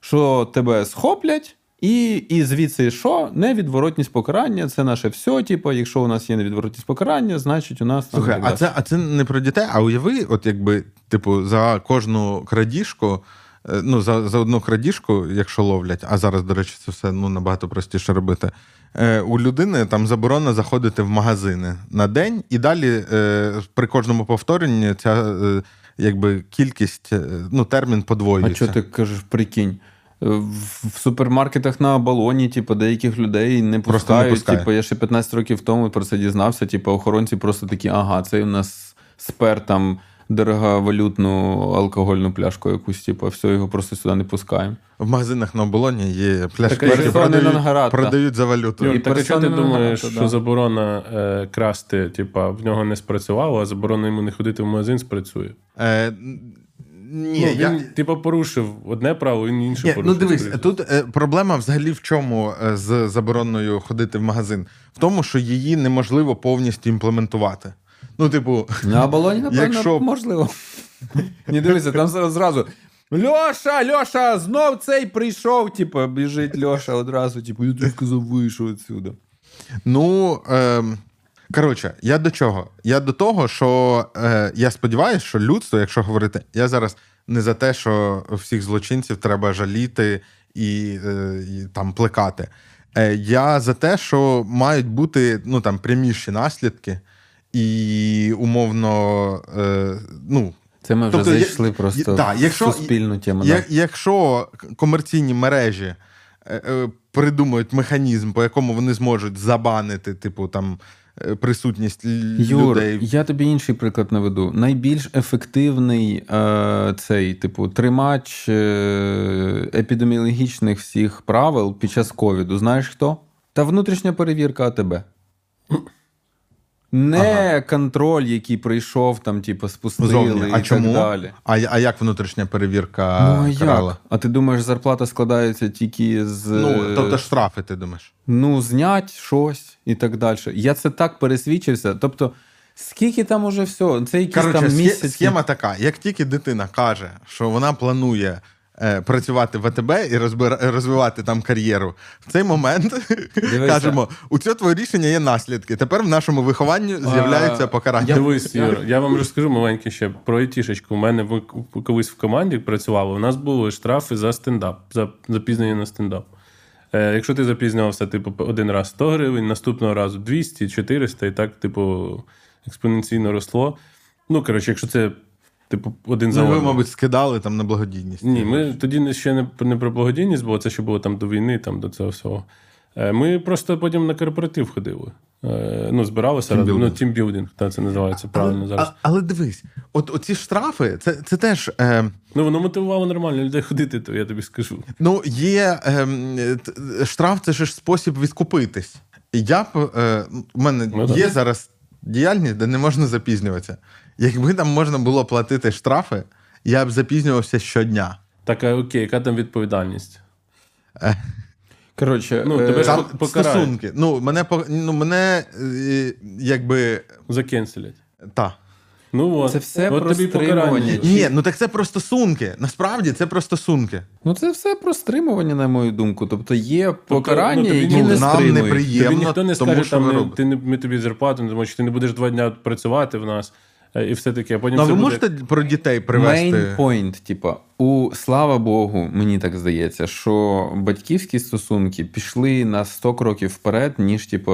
що тебе схоплять, і, і звідси що? Невідворотність покарання це наше все. Типу, якщо у нас є невідворотність покарання, значить у нас Слухай, так а це, а це не про дітей, а уяви, от якби, типу, за кожну крадіжку, е, ну, за, за одну крадіжку, якщо ловлять, а зараз, до речі, це все ну, набагато простіше робити. Е, у людини там заборона заходити в магазини на день, і далі е, при кожному повторенні ця е, якби, кількість, е, ну, термін А що ти кажеш, прикинь? В в супермаркетах на балоні, типу, деяких людей не Просто не пускають. пускає. Типу, я ще 15 років тому про це дізнався. Типу, охоронці просто такі, ага, це у нас спер там дороговалютну алкогольну пляшку якусь, типу, все, його просто сюди не пускаємо. В магазинах на оболоні є пляшки, Така які продають, продають за валюту. І так що ти думаєш, що да. заборона е, красти, типа, в нього не спрацювала, а заборона йому не ходити в магазин спрацює? Е, ні, ну, я, він, типа, порушив одне право, він інше Ні, ну дивись, скоріше. тут е, проблема взагалі в чому е, з забороною ходити в магазин? В тому, що її неможливо повністю імплементувати. Ну, типу, На балоні, напевно, Якщо- можливо. Ні, дивися, там зразу. Льоша, Льоша, знов цей прийшов, типу, біжить Льоша одразу, типу, я тобі сказав, вийшов відсюди. ну. Е, коротше, я до чого? Я до того, що е, я сподіваюся, що людство, якщо говорити, я зараз не за те, що всіх злочинців треба жаліти і, е, і там плекати. Е, я за те, що мають бути ну, там, пряміші наслідки, і умовно, е, ну, Це ми вже Тобто, я- зайшли просто да, в якщо- суспільну тему. Я, да. якщо комерційні мережі е, е, придумають механізм, по якому вони зможуть забанити, типу, там е, присутність Юр, людей. я тобі інший приклад наведу. Найбільш ефективний е, цей, типу, тримач е, епідеміологічних всіх правил під час ковіду. Знаєш хто? Та внутрішня перевірка АТБ. Не контроль, який прийшов, там, типу, спустили Зовні. А і чому? так далі. А, а як внутрішня перевірка ну, а як? А ти думаєш, зарплата складається тільки з. Ну, тобто штрафи, ти думаєш? ну, знять щось і так далі. Я це так пересвідчився. Тобто, скільки там уже все? Це якісь Коротше, там місяці. схема така: як тільки дитина каже, що вона планує. Е, Працювати в АТБ і розбира- розвивати там кар'єру. В цей момент кажемо: у цього твоє рішення є наслідки. Тепер в нашому вихованні з'являються покарання. Дивись, Юр, я вам розкажу маленьке ще про айтішечку. У мене колись в команді працювало. У нас були штрафи за стендап, за запізнення на стендап. Е, якщо ти запізнювався, типу, один раз 100 гривень, наступного разу 200, 400, і так, типу, експоненційно росло. Ну, коротше, якщо це, типу, один за Ну, ви, мабуть, скидали там на благодійність. Ні, ми тоді ще не, не про благодійність, бо це ще було там до війни, там до цього всього. Е, Ми просто потім на корпоратив ходили. Е, Ну, збиралися разом. Ну, Тімбілдинг. так це називається правильно але, зараз. але дивись, от оці штрафи, це, це теж. Е, Ну, воно мотивувало нормально людей ходити, то я тобі скажу. Ну, є е, штраф, це ж спосіб відкупитись. Я б е, у мене Ну, так. є зараз діяльність, де не можна запізнюватися. Якби там можна було платити штрафи, я б запізнювався щодня. Так, а окей, яка там відповідальність? Коротше, Ну, е, тебе Там покарають. стосунки. Ну, мене ну, мене е, якби Закенселять. та. Ну, от. Це все от про тобі стримування. покарання. Ні, ну так це про стосунки. Насправді це про стосунки. ну це все про стримування, на мою думку. Тобто є покарання, ну, тобі які ну, не нам стримують. неприємно. Тобі ніхто не тому скаже, що там, робите. ти не, ми тобі зарплату не дамо, чи ти не будеш два дня працювати в нас. Е, і все таке. Потім Ну, а ви буде... можете про дітей привести? Main point, типа, у слава Богу, мені так здається, що батьківські стосунки пішли на 100 кроків вперед, ніж типу,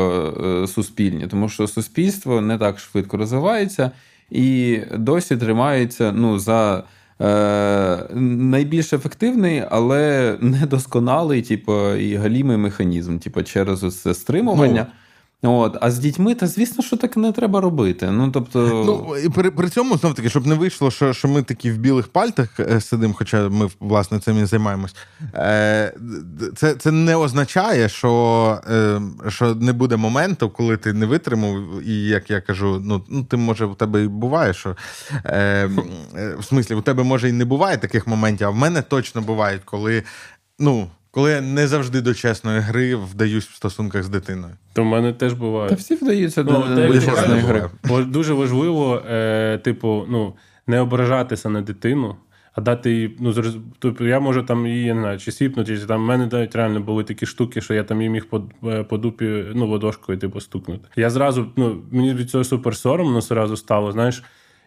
суспільні. Тому що суспільство не так швидко розвивається і досі тримається ну, за. Е, найбільш ефективний, але недосконалий, типу, і галімий механізм, типу, через це стримування. От, а з дітьми, та звісно, що так не треба робити. Ну, тобто... Ну, і при, при цьому знов таки, щоб не вийшло, що, що ми такі в білих пальтах е, сидимо, хоча ми власне цим і займаємось. Е, це, це не означає, що, е, що не буде моменту, коли ти не витримав, і як я кажу, ну, ну ти може у тебе і буває, що е, е, в смислі, у тебе може і не буває таких моментів, а в мене точно бувають, коли. ну, коли я не завжди до чесної гри вдаюсь в стосунках з дитиною. То в мене теж буває. Та всі вдаються Ну, до, те, до як чесної гри. Бо дуже важливо, е, типу, ну, не ображатися на дитину, а дати їй. Ну, зроз- тобто я можу там її, я не знаю, чи сіпнути, чи там в мене навіть реально були такі штуки, що я там їй міг по, е, по дупі ну, ладошкою, типу, стукнути. Я зразу, ну, мені від цього супер соромно зразу стало, знаєш.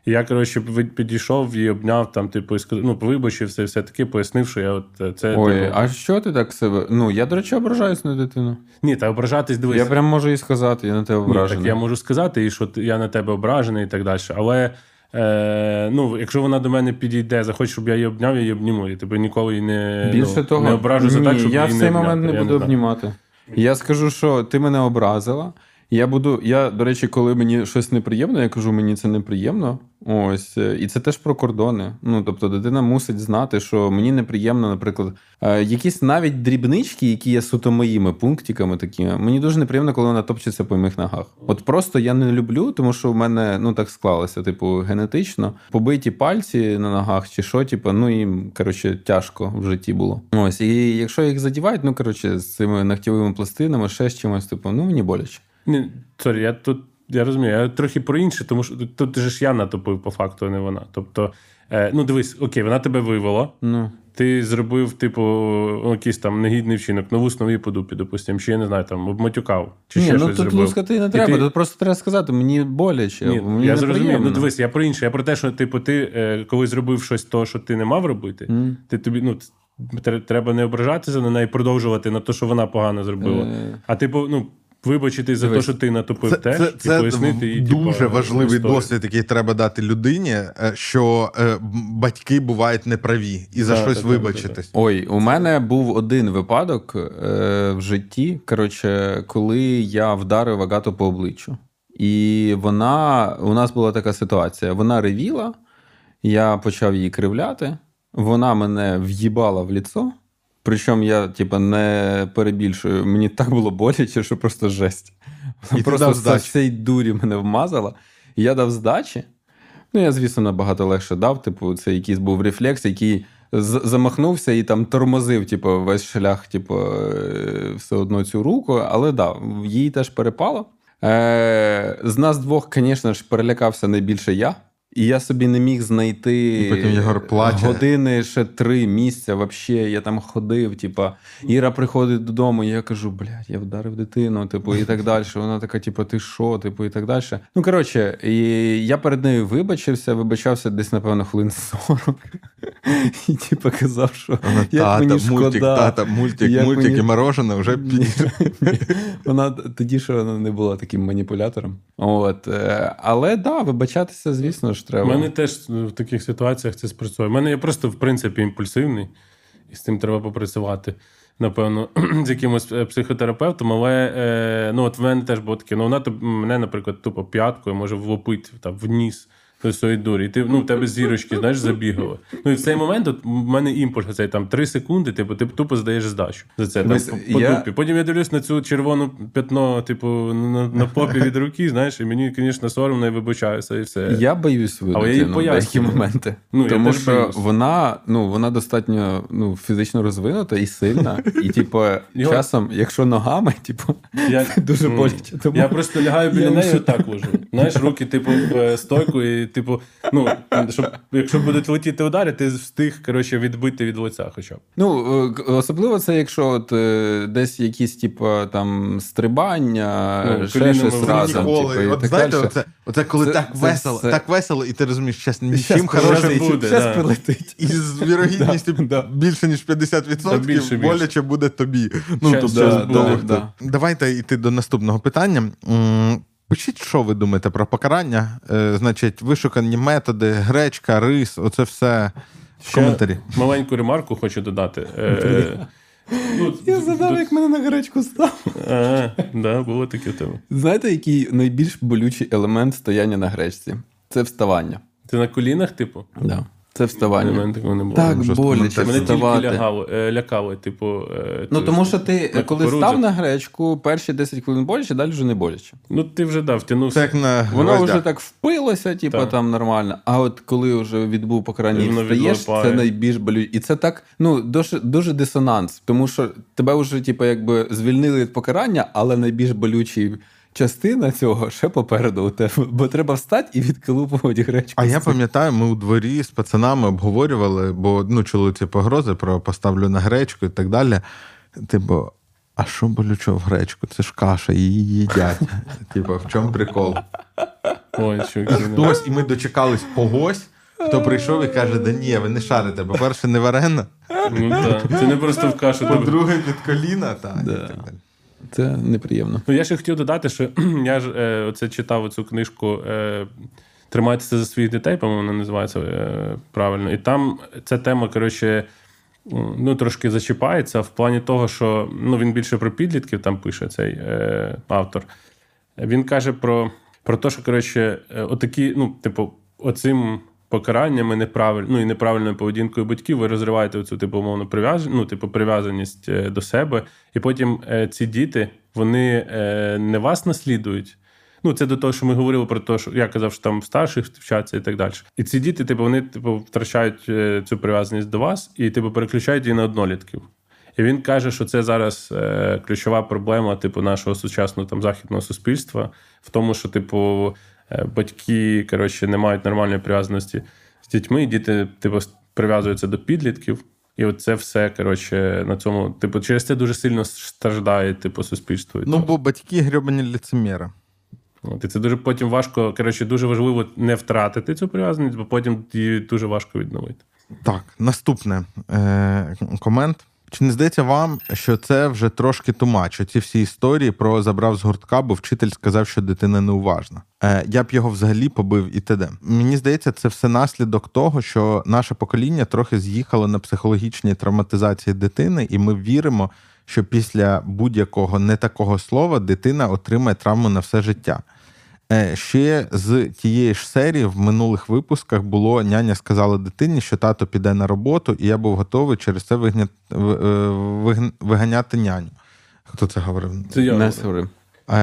І я, коротше, підійшов і обняв там, типу, і сказав, ну, вибачився, і все таки пояснив, що я от е, це. Ой, типу... а що ти так себе? Ну, я, до речі, ображаюсь на дитину. Ні, та ображатись дивись. Я прям можу і сказати, я на тебе Ні, так я можу сказати, і що я на тебе ображений і так далі. Але е, ну, якщо вона до мене підійде, захоче, щоб я її обняв, я її обніму. Я тебе ніколи її не, Більше ну, того, не ображу за так, щоб я в цей не момент обняти. не буду обнімати. Я скажу, що ти мене образила. Я буду. Я, до речі, коли мені щось неприємно, я кажу, мені це неприємно. Ось, е, і це теж про кордони. Ну, тобто, дитина мусить знати, що мені неприємно, наприклад, е, якісь навіть дрібнички, які є суто моїми пунктиками такими. Мені дуже неприємно, коли вона топчеться по моїх ногах. От просто я не люблю, тому що в мене ну так склалося, типу, генетично. Побиті пальці на ногах чи що, типу, ну їм коротше тяжко в житті було. Ось, і якщо їх задівають, ну коротше, з цими ногтєвими пластинами, ще з чимось, типу, ну мені боляче. Ні, sorry, я тут я розумію, я трохи про інше, тому що тут, же ж я натупив по факту, а не вона. Тобто, е, ну дивись, окей, вона тебе вивела. Ну. Ти зробив, типу, якийсь там негідний вчинок, нову нові по дупі, допустимо, чи я не знаю, там обматюкав, чи Ні, ще ну щось тут зробив. лускати не треба, ти- тут просто треба сказати, мені боляче. Ні, мені я зрозумів. Ну дивись, я про інше. Я про те, що типу, ти е, коли зробив щось то, що ти не мав робити, Мгм. ти тобі ну треба не ображатися на неї, продовжувати на те, що вона погано зробила. Е. А типу, ну. Вибачитись за те, що ти натопив Це, теж, це, і це пояснити їй дуже типу, важливий історію. досвід, який треба дати людині, е, що е, батьки бувають неправі і за Так, щось так, так, вибачитись. Ой, у мене був один випадок е, в житті, коротше, коли я вдарив Агату по обличчю. І вона, у нас була така ситуація: вона ревіла, я почав її кривляти, вона мене в'їбала в ліцо. Причому я, типа, не перебільшую, мені так було боляче, що просто жесть. І просто з цієї дурі мене вмазала. І я дав здачі. Ну, я, звісно, набагато легше дав. Типу, це якийсь був рефлекс, який замахнувся і там тормозив, типу, весь шлях, типу, е, все одно цю руку. Але да, їй теж перепало. Е, з нас двох, звісно ж, перелякався найбільше я. І я собі не міг знайти І потім Єгор плаче. години ще три місця. Вообще, я там ходив. Типа, Іра приходить додому, і я кажу, блядь, я вдарив дитину, типу, і так далі. Вона така, типу, ти що, типу, і так далі. Ну, коротше, і я перед нею вибачився, вибачався десь, напевно, хвилин 40. І типу казав, що Вона, як тата, мені мультик, шкода. тата, мультик, Як мультик мені- і морожене вже ні. Вона тоді ще вона не була таким маніпулятором. От. е, Але да, вибачатися, звісно ж, У треба. мене теж в таких ситуаціях це спрацює. У мене я просто, в принципі, імпульсивний, і з цим треба попрацювати. Напевно, з якимось е, психотерапевтом, але е, ну, от в мене теж було таке. Ну, вона мене, наприклад, тупо п'яткою може влупити там, в ніс до своєї дурі. І ти, ну, в тебе зірочки, знаєш, забігали. Ну і в цей момент от, в мене імпульс цей там 3 секунди, типу, ти тупо здаєш здачу за це. Там, по, по я- дупі. Потім я дивлюсь на цю червону п'ятно, типу, на, на попі від руки, знаєш, і мені, звісно, соромно і вибачаюся, і все. Я боюсь свою Але я їй дитину в деякі моменти. Ну, Тому що боюсь. вона, ну, вона достатньо ну, фізично розвинута і сильна. І, типу, Його- часом, якщо ногами, типу, Я, дуже боляче. Тому Я просто лягаю біля Я неї вже- отак ложу. Знаєш, руки, типу, в стойку і типу, ну, щоб, якщо будуть летіти удари, ти встиг коротше, відбити від лиця хоча б. Ну, е, особливо це, якщо от, е, десь якісь, типу, там стрибання, Ну, ще щось разом. Типу, і От так знаєте, оце, оце коли Це- так це весело, все- так весело, і ти розумієш, щас нічим хорошим буде, щас да. прилетить. І з вірогідністю Да, да. більше ніж 50% Та більше, більше. боляче буде тобі. Ну, Щас- тобто, щас да, да. Давайте йти до наступного питання. Пишіть, що ви думаєте про покарання. Е, значить, вишукані методи, гречка, рис, оце все в Ще коментарі. Маленьку ремарку хочу додати. Е, ну, Я задав, як мене на гречку став. Ага, да, було таке тебе. Знаєте, який найбільш болючий елемент стояння на гречці? Це вставання. Ти на колінах, типу? Да. Це вставання. мене такого не було. Так Жорстко боляче монтаж. Мене тільки вставати. лягало, е, лякало, типу. е, Ну тому що ти, на коли кукурудзу. став на гречку, перші 10 хвилин боляче, далі вже не боляче. Ну, ти вже дав, втягнувся. Як на Воно гвоздях. вже так впилося, типу, Так. там нормально. А от коли вже відбув покарання і встаєш, це найбільш болюче. І це так, ну, дуже, дуже дисонанс, тому що тебе вже, типу, якби звільнили від покарання, але найбільш болючий частина цього ще попереду у тебе. Бо треба встати і відколупувати гречку. А я пам'ятаю, ми у дворі з пацанами обговорювали, бо ну, чули ці погрози про поставлю на гречку і так далі. Типу, а що болючого в гречку? Це ж каша, її їдять. Типу, в чому прикол? Ой, ну. Хтось, і ми дочекались когось, хто прийшов і каже: да ні, ви не шарите. По-перше, не варена, Ну так. Це не просто в кашу. по-друге, під коліна. Та, і так далі. Це неприємно. Ну, я ще хотів додати, що я ж е, оце читав цю книжку е, Тримайтеся за своїх дітей, по-моєму, вона називається е, правильно. І там ця тема, коротше, ну, трошки зачіпається в плані того, що ну, він більше про підлітків там пише цей е, автор. Він каже про, про те, що коротше, е, отакі, ну, типу, оцим покараннями неправиль, ну, і неправильною поведінкою батьків ви розриваєте цю типу умовно прив'яз... ну, типу, прив'язаність е, до себе, і потім е, ці діти вони е, не вас наслідують. Ну, це до того, що ми говорили про те, що я казав, що там старших вчаться і так далі. І ці діти, типу, вони типу, втрачають цю прив'язаність до вас і типу, переключають її на однолітків. І він каже, що це зараз ключова проблема, типу, нашого сучасного там західного суспільства, в тому, що, типу, батьки коротше, не мають нормальної прив'язаності з дітьми, діти, типу, прив'язуються до підлітків. І от це все, коротше, на цьому, типу, через це дуже сильно страждає, типу, суспільство. Ну, бо батьки грьобані ліцеміри. От, і це дуже потім важко. Коротше, дуже важливо не втратити цю прив'язаність, бо потім її дуже важко відновити. Так, наступне е, комент. Чи не здається вам, що це вже трошки тумач? Оці всі історії про забрав з гуртка, бо вчитель сказав, що дитина неуважна. Е, я б його взагалі побив і т.д. Мені здається, це все наслідок того, що наше покоління трохи з'їхало на психологічній травматизації дитини, і ми віримо, що після будь-якого не такого слова дитина отримає травму на все життя. Е, Ще з тієї ж серії в минулих випусках було няня сказала дитині, що тато піде на роботу, і я був готовий через це вигня... е, виганяти няню. Хто це говорив? Це я. Не говорив. Е,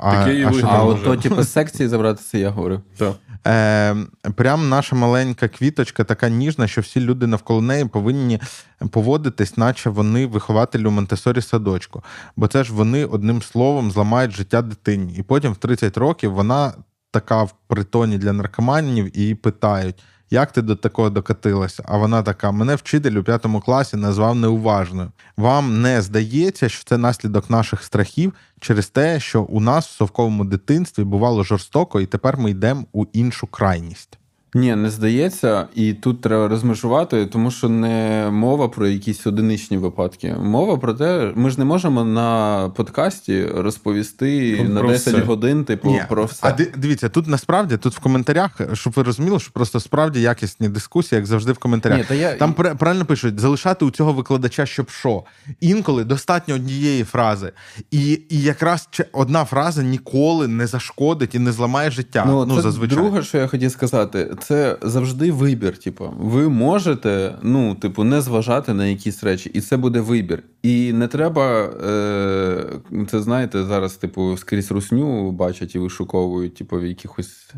а, Так я її а що А от то, типу, з секції забрати, це я говорю. Так. Е, прям наша маленька квіточка така ніжна, що всі люди навколо неї повинні поводитись, наче вони вихователі у Монтесорі садочку. Бо це ж вони одним словом зламають життя дитині. І потім в 30 років вона така в притоні для наркоманів і питають. Як ти до такого докатилася? А вона така: мене вчитель у п'ятому класі назвав неуважною. Вам не здається, що це наслідок наших страхів через те, що у нас в совковому дитинстві бувало жорстоко, і тепер ми йдемо у іншу крайність. Ні, не здається, і тут треба розмежувати, тому що не мова про якісь одиничні випадки. Мова про те, ми ж не можемо на подкасті розповісти Про на 10 все. годин, типу, Ні, про все. А дивіться, тут насправді, тут в коментарях, щоб ви розуміли, що просто справді якісні дискусії, як завжди в коментарях. Ні, та я- Там пра- правильно пишуть, залишати у цього викладача, щоб що. Інколи достатньо однієї фрази. І, і якраз че- одна фраза ніколи не зашкодить і не зламає життя. Ну, Ну, це зазвичай. друге, що я хотів сказати, це завжди вибір. Типу, ви можете, ну, типу, не зважати на якісь речі, і це буде вибір. І не треба, е, це знаєте, зараз, типу, скрізь русню бачать і вишуковують, типу, в якихось.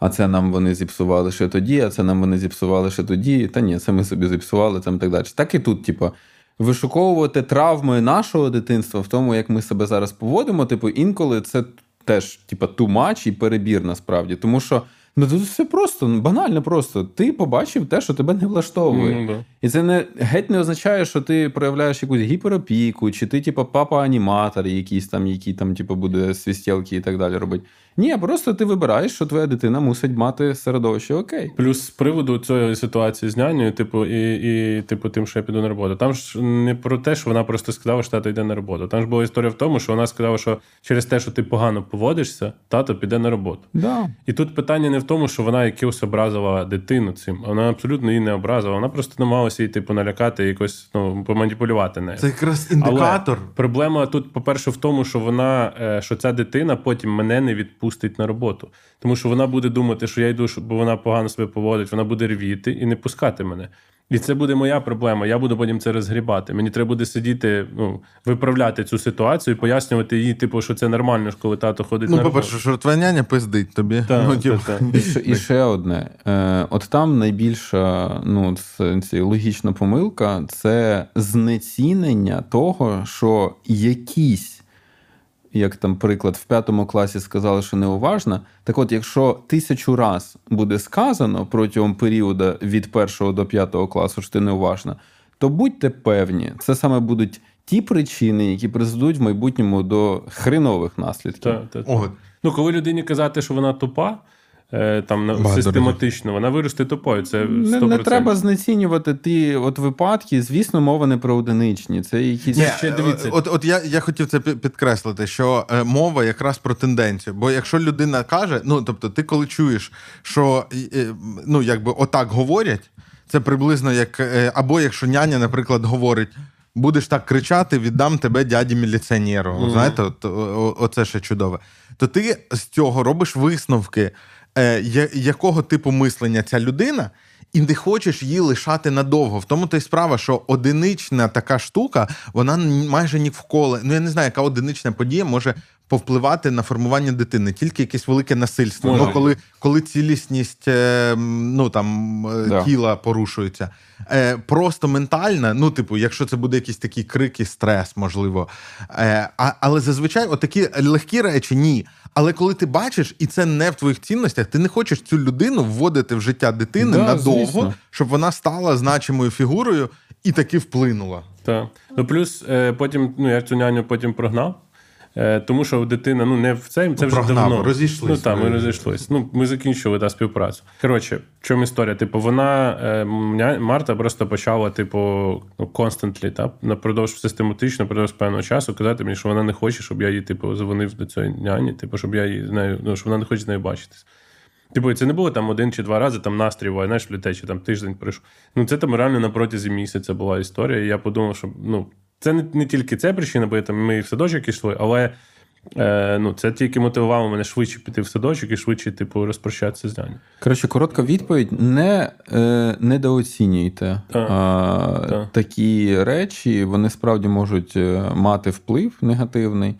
А це нам вони зіпсували ще тоді, а це нам вони зіпсували ще тоді. Та ні, це ми собі зіпсували там і так далі. Так і тут, типу, вишуковувати травми нашого дитинства в тому, як ми себе зараз поводимо, типу, інколи це теж, типу, much і перебір насправді. Тому що Ну тут все просто, ну, банально просто. Ти побачив те, що тебе не влаштовує. Mm, да. І це не геть не означає, що ти проявляєш якусь гіперопіку, чи ти, типу, папа-аніматор, якийсь там, який там, типу, буде свістілки і так далі робити. Ні, просто ти вибираєш, що твоя дитина мусить мати середовище окей. Плюс з приводу цієї ситуації з нянею, типу, і, і типу, тим, що я піду на роботу. Там ж не про те, що вона просто сказала, що тато йде на роботу. Там ж була історія в тому, що вона сказала, що через те, що ти погано поводишся, тато піде на роботу. Да. І тут питання не в тому, що вона якось образила дитину цим. Вона абсолютно її не образила. Вона просто намагалася її, типу, налякати, якось ну, поманіпулювати нею. Це якраз індикатор. Але проблема тут, по-перше, в тому, що вона, е, що ця дитина потім мене не відпустить на роботу. Тому що вона буде думати, що я йду, бо вона погано себе поводить, вона буде ревіти і не пускати мене. І це буде моя проблема. Я буду потім це розгрібати. Мені треба буде сидіти, ну, виправляти цю ситуацію і пояснювати їй, типу, що це нормально, ж, коли тато ходить Ну, на роботу. по-перше, що твоя няня пиздить тобі. Та, ну, та, типу, та. І ще, і ще одне. Е, от там найбільша ну, це, це логічна помилка це знецінення того, що якісь, як там приклад, в п'ятому класі сказали, що неуважна. Так от, якщо тисячу раз буде сказано протягом періоду від першого до п'ятого класу, що ти неуважна, то будьте певні, це саме будуть ті причини, які призведуть в майбутньому до хренових наслідків. Та, та, та. От. Ну, коли людині казати, що вона тупа, там на- Багато систематично, вона виросте тупою. Це 100%. Не, не треба знецінювати ті от випадки. Звісно, мова не про одиничні. Це якісь Ні, ще дивіться. От, от я, я хотів це підкреслити, що е, мова якраз про тенденцію. Бо якщо людина каже, ну тобто, ти коли чуєш, що е, ну якби отак говорять, це приблизно як е, або якщо няня, наприклад, говорить. Будеш так кричати, віддам тебе дяді міліціонеру. Знаєте, от, о- о- оце ще чудове. То ти з цього робиш висновки, е, якого типу мислення ця людина, і не хочеш її лишати надовго. В тому то й справа, що одинична така штука, вона майже ніколи. Ну я не знаю, яка одинична подія може повпливати на формування дитини, тільки якесь велике насильство. Може. Ну, коли, коли цілісність е, ну, там, е, Да. тіла порушується. Е, просто ментальна, ну, типу, якщо це буде якийсь такий крик і стрес, можливо. Е, а, але зазвичай отакі легкі речі ні. Але коли ти бачиш, і це не в твоїх цінностях, ти не хочеш цю людину вводити в життя дитини Да, надовго, звісно. щоб вона стала значимою фігурою і таки вплинула. Так. Ну, плюс е, потім, ну, я цю няню потім прогнав. Е, тому що дитина, ну не в цей, це вже Прогнав, давно. розійшлись. Ну так, ми розійшлись. Ну, ми закінчили та співпрацю. Коротше, в чому історія? Типу, вона е, Марта просто почала, типу, ну, constantly, та, напродовж систематично, напродовж певного часу казати мені, що вона не хоче, щоб я її, типу, дзвонив до цієї няні, типу, щоб я її з нею, ну, що вона не хоче з нею бачитись. Типу, це не було там один чи два рази там настрій, знаєш, в літе, чи там тиждень пройшов. Ну, це там реально на протязі місяця була історія. І я подумав, що ну, це не, не тільки це причина, бо я там ми і в садочок йшли, але е, ну, це тільки мотивувало мене швидше піти в садочок і швидше, типу, розпрощатися з няню. Коротше, коротка відповідь: не е, недооцінюйте а, так. такі речі, вони справді можуть е, мати вплив негативний.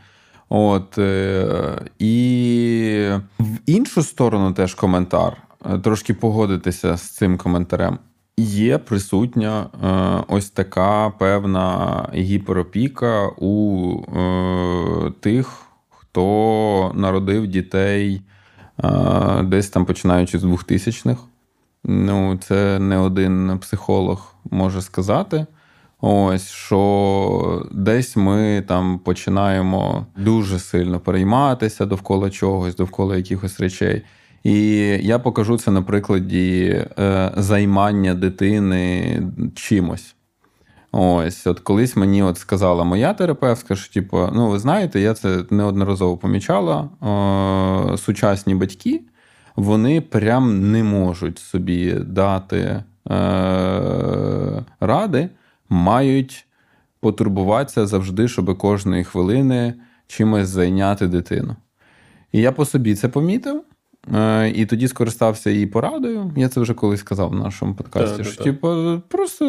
От, е, і в іншу сторону теж коментар, е, трошки погодитися з цим коментарем. Є присутня е, ось така певна гіперопіка у е, тих, хто народив дітей е, десь там починаючи з 2000-х. Ну, це не один психолог може сказати. Ось що десь ми там починаємо дуже сильно перейматися довкола чогось, довкола якихось речей. І я покажу це на прикладі е, займання дитини чимось. Ось, от колись мені от сказала моя терапевтка, що типу, ну ви знаєте, я це неодноразово помічала. Е, сучасні батьки вони прям не можуть собі дати е, ради, мають потурбуватися завжди, щоб кожної хвилини чимось зайняти дитину. І я по собі це помітив. Е, І тоді скористався її порадою. Я це вже колись сказав в нашому подкасті. Так, що, так, типу, просто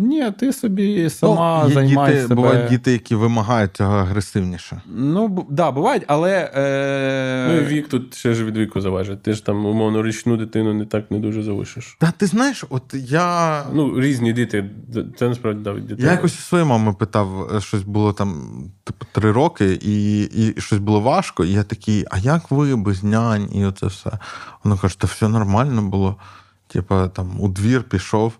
ні, ти собі сама ну, займай діти, себе. Бувають діти, які вимагають цього агресивніше. Ну, б- да, бувають, але. Е... Ну і вік тут ще ж від віку залежить. Ти ж там, умовно, річну дитину не так не дуже залишиш. Та ти знаєш, от я. Ну, різні діти, це насправді да, від дітей. Я якось у своєї мами питав, е, щось було там типу три роки, і, і щось було важко. І я такий, а як ви без нянь? І оце все. Все. Вона каже, та все нормально було. Типа там у двір пішов,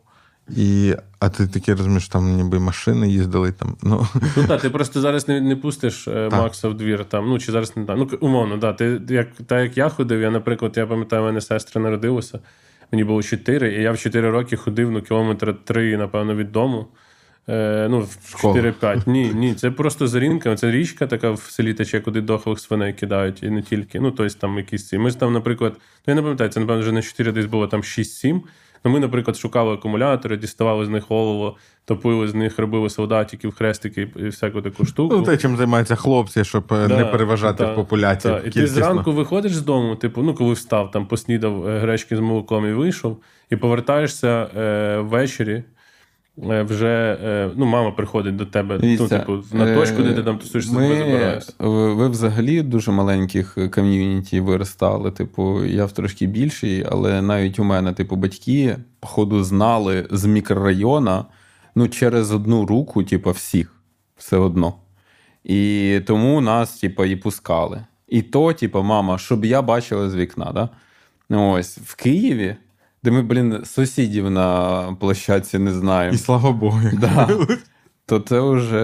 і, а ти такий розумієш, там ніби машини їздили. Там, ну, Ну так, ти просто зараз не, не пустиш е, Так. Макса в двір там. Ну чи зараз не так. Ну, умовно, да. Ти як так як я ходив, я, наприклад, я пам'ятаю, у мене сестра народилася. Мені було 4, і я в 4 роки ходив ну, кілометра 3, напевно, від дому. Е, ну, Школа. 4-5. Ні, ні, це просто зарінка. Це річка така в селі тече, куди дохлих свиней кидають, і не тільки. Ну, тобто там якісь ці. Ми ж там, наприклад, ну я не пам'ятаю, це, напевно, вже не 4, десь було там 6-7. Ну, ми, наприклад, шукали акумулятори, діставали з них олово, топили з них, робили солдатиків, хрестики і всяку таку штуку. ну, те, чим займаються хлопці, щоб е, не переважати да, в популяції. да. І ти зранку виходиш з дому, типу, ну коли встав, там поснідав е, гречки з молоком і вийшов, і повертаєшся е, ввечері. Е, Вже е, ну, мама приходить до тебе, ну, типу, на точку, де е, ти там тусуєшся, ми, забираєшся. ви, ви взагалі в дуже маленьких ком'юніті виростали. Типу, я в трошки більший, але навіть у мене, типу, батьки, походу, знали з мікрорайона ну, через одну руку, типу, всіх, все одно. І тому нас, типу, і пускали. І то, типу, мама, щоб я бачила з вікна. Да? Ну, ось в Києві, де ми, блін, сусідів на площадці не знаємо. І слава Богу. Да. То це вже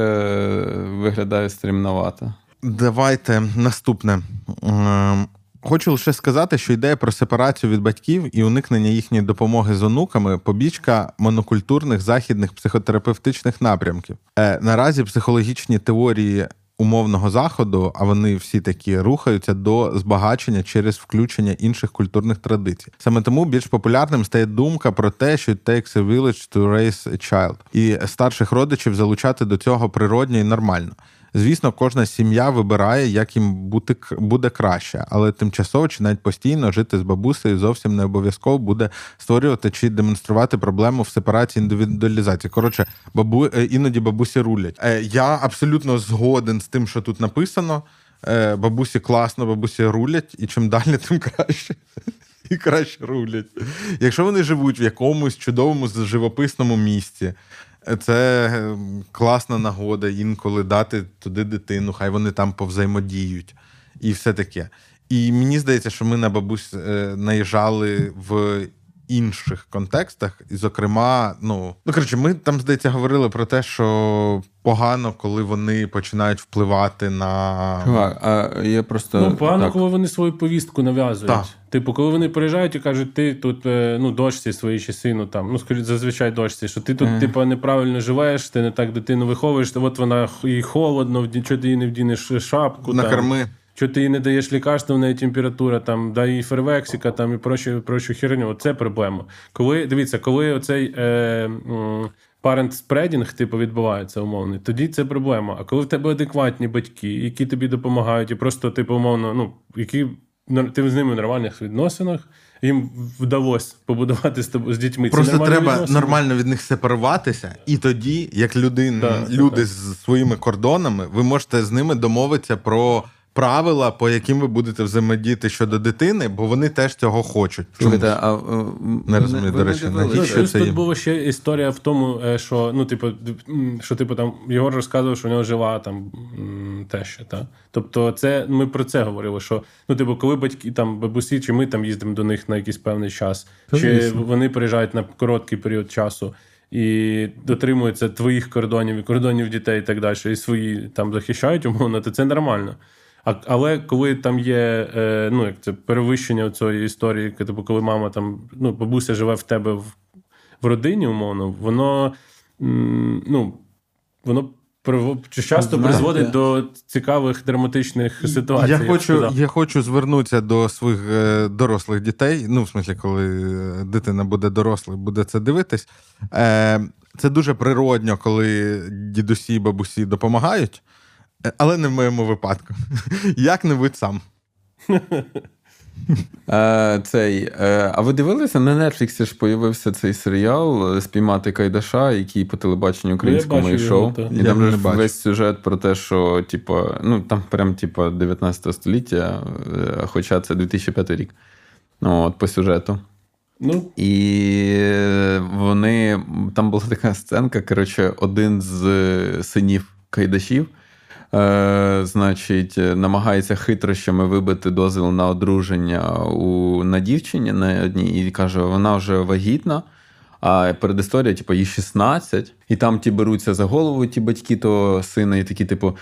виглядає стрімновато. Давайте наступне. Ем, Хочу лише сказати, що ідея про сепарацію від батьків і уникнення їхньої допомоги з онуками побічка монокультурних західних психотерапевтичних напрямків. Е, наразі психологічні теорії умовного заходу, а вони всі такі рухаються до збагачення через включення інших культурних традицій. Саме тому більш популярним стає думка про те, що it takes a village to raise a child. і старших родичів залучати до цього природньо і нормально. Звісно, кожна сім'я вибирає, як їм бути буде краще, але тимчасово чи навіть постійно жити з бабусею зовсім не обов'язково буде створювати чи демонструвати проблему в сепарації індивідуалізації. Коротше, бабу е, іноді бабусі рулять. Е, Я абсолютно згоден з тим, що тут написано. Е, Бабусі класно, бабусі рулять, і чим далі, тим краще. І краще рулять. Якщо вони живуть в якомусь чудовому живописному місці, це е, класна нагода інколи дати туди дитину, хай вони там повзаємодіють і все таке. І мені здається, що ми на бабусь е, наїжджали в інших контекстах. І, зокрема, ну, ну коротше, ми там, здається, говорили про те, що погано, коли вони починають впливати на. Чувак, а я просто. Ну, погано, так, коли вони свою повістку нав'язують. Так. Типу, коли вони приїжджають і кажуть, ти тут е, ну, дочці своїй чи сину, там, ну, скажіть, зазвичай дочці, що ти тут, Мгм. типу, неправильно живеш, ти не так дитину виховуєш, от вона їй холодно, чого ти їй не вдінеш шапку. Там, Накорми. Що ти їй не даєш лікарства, в неї температура, там, дай їй фервексіка там, і прочу, прочу херню. Це проблема. Коли, дивіться, коли оцей е, parent spreading, типу, відбувається умовний, тоді це проблема. А коли в тебе адекватні батьки, які тобі допомагають, і просто, типу, умовно, ну, які ти з ними в нормальних відносинах, їм вдалося побудувати з тобою з дітьми. Просто нормальні треба відносини. нормально від них сепаруватися, і тоді, як людин, Так, люди так. з своїми кордонами, ви можете з ними домовитися про правила, по яким ви будете взаємодіяти щодо дитини, бо вони теж цього хочуть. Чомусь. а, Не розумію, до речі. Навіщо це тут була ще історія в тому, е, що ну, типу, що типу там Єгор розказував, що у нього жила там м, теща. Та? Тобто, це ми про це говорили. Що ну, типу, коли батьки там бабусі, чи ми там їздимо до них на якийсь певний час, Та, чи вони приїжджають на короткий період часу. І дотримуються твоїх кордонів і кордонів дітей і так далі, і свої там захищають умовно, то це нормально. А, але коли там є е, ну, як це перевищення цієї історії, типу, коли мама там, ну, бабуся живе в тебе в, в родині, умовно, воно м, ну, воно часто призводить до цікавих драматичних ситуацій. Я хочу, я хочу звернутися до своїх е, дорослих дітей. Ну, в смислі, коли е, дитина буде дорослою, буде це дивитись. Е, це дуже природньо, коли дідусі і бабусі допомагають, але не в моєму випадку. Як-небудь сам. Е, цей, е, а ви дивилися? На Netflix ж появився цей серіал Спіймати Кайдаша, який по телебаченню українському йшов. І там не же бачив. весь сюжет про те, що, типу, ну там прям типу, 19 століття, е, хоча це 2005 рік. Ну, от по сюжету. Ну, І вони там була така сценка. Коротше, один з синів Кайдашів Е, значить, намагається хитрощами вибити дозвіл на одруження у, на дівчині на одній і каже, вона вже вагітна. А передісторія, типу, їй 16, і там ті беруться за голову, ті батьки того сина, і такі, типу.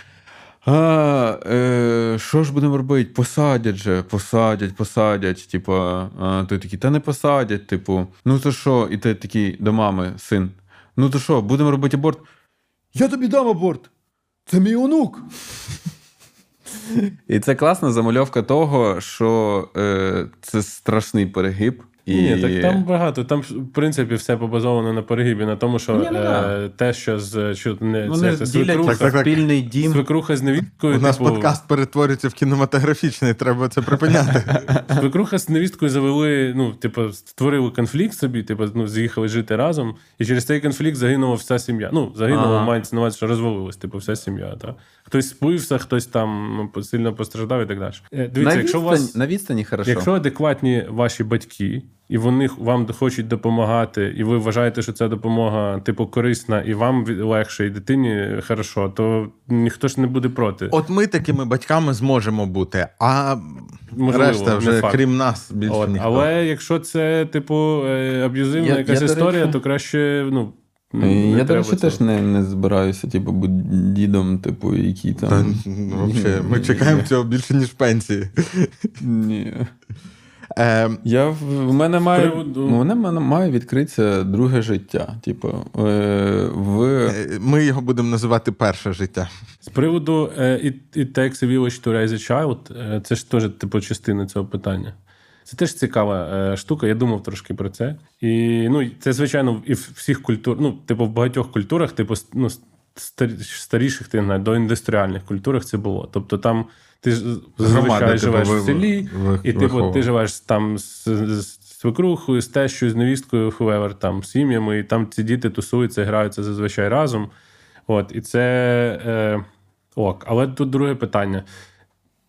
А, е, що ж будемо робити? Посадять же, посадять, посадять. Типу, а, той такий, та не посадять, типу, ну то що? І ти такий до мами, син. Ну то що, будемо робити аборт? Я тобі дам аборт. Це мій онук. І це класна замальовка того, що е, це страшний перегиб. І... Ні, так там багато. Там, в принципі, все побазовано на перегибі, на тому, що Ні, ну, е, те, що з що не Вони це, це свекруха, Так, так, так. спільний дім. свекруха з невісткою. У нас типу, подкаст перетворюється в кінематографічний, треба це припиняти. Свекруха з невісткою завели, ну, типу, створили конфлікт собі, типу, ну, з'їхали жити разом, і через цей конфлікт загинула вся сім'я. Ну, загинула, Ага. мається на увазі, що розвалилась, типу, вся сім'я. Та? Хтось спився, хтось там ну, сильно постраждав і так далі. Е, Дивіться, на, якщо у відстані, вас. на відстані хорошо. Якщо адекватні ваші батьки, і вони вам хочуть допомагати, і ви вважаєте, що ця допомога типу корисна, і вам легше, і дитині хорошо, то ніхто ж не буде проти. От ми такими батьками зможемо бути, а Можливо, решта вже факт. крім нас більше От, ніхто. але якщо це, типу, е, аб'юзивна Я- якась я, історія, речі- то краще, ну. Е, не Я, до речі, теж не, не збираюся, типу, бути дідом, типу, який там. Та, ну, вообще, ми чекаємо цього більше, ніж пенсії. Ні. Е, Я в в мене має, приводу- у мене має- має відкритися друге життя. Типу, е, в е, ми його будемо називати перше життя. З приводу е, it, it takes a village to raise a child, е, це ж теж типу частина цього питання. Це теж цікава е, штука. Я думав трошки про це. І ну, це, звичайно, і в всіх культур, ну, типу, в багатьох культурах, типу, ну, старіших ти знає, до індустріальних культурах це було. Тобто там ти ж Громада, зазвичай типу, живеш в селі, і типу, ти живеш там з, з свекрухою, з тещою, з невісткою, whoever, там, з сім'ями, і там ці діти тусуються, граються зазвичай разом. От, і це е, ок. Але тут друге питання.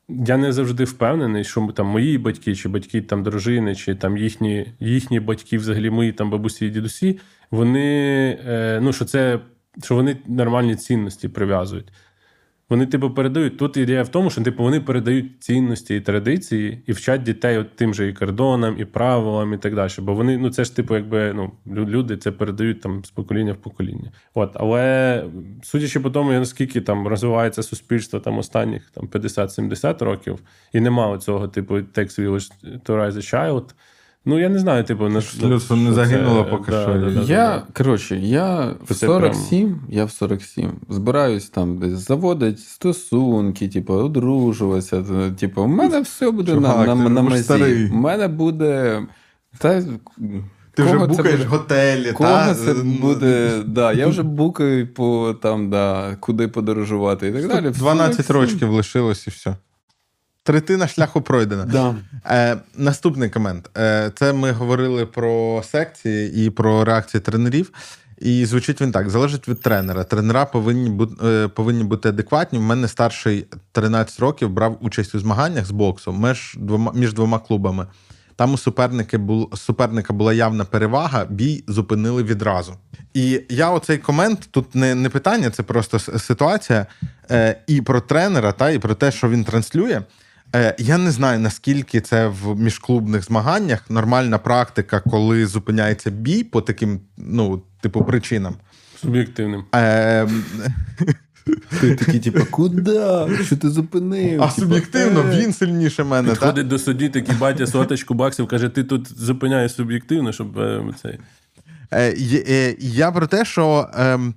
Я не завжди впевнений, що там мої батьки, чи батьки там дружини, чи там їхні, їхні батьки, взагалі мої там бабусі і дідусі, вони е, ну, що це що вони нормальні цінності прив'язують. Вони, типу, передають. Тут ідея в тому, що типу, вони передають цінності і традиції і вчать дітей от тим же і кордонам, і правилам, і так далі. Бо вони, ну це ж, типу, якби ну, лю- люди це передають там з покоління в покоління. От, але судячи по тому, наскільки там розвивається суспільство там останніх там 50-70 років, і нема цього, типу, takes village to raise a child. Ну, я не знаю, типу, на Людство не загинуло поки що. я, коротше, я в Це 47, я в 47 збираюсь там десь заводити стосунки, типу, одружуватися. Типу, у мене все буде Чувак, на, на, на мазі. У мене буде. Та, Ти вже кого це букаєш буде? готелі, Кого та? це буде? Да, я вже букаю по там, да, куди подорожувати і так далі. 12 років лишилось і все. Третина шляху пройдена. Да. Е, наступний комент. Е, це ми говорили про секції і про реакції тренерів. І звучить він так: залежить від тренера. Тренера повинні бути, е, повинні бути адекватні. У мене старший 13 років брав участь у змаганнях з боксу між двома, між двома клубами. Там у суперники бул, суперника була явна перевага, бій зупинили відразу. І я оцей комент тут не, не питання, це просто ситуація. Е, і про тренера, та, і про те, що він транслює. Е, Я не знаю, наскільки це в міжклубних змаганнях нормальна практика, коли зупиняється бій по таким, ну, типу, причинам. суб'єктивним. Е, Ти такий, типу, куди? Що ти зупинив? а Типу, суб'єктивно е. він сильніше мене. Та? Підходить до судді, такий батя соточку баксів, каже: ти тут зупиняєш суб'єктивно, щоб е, цей. Е, е, Я про те, що ем,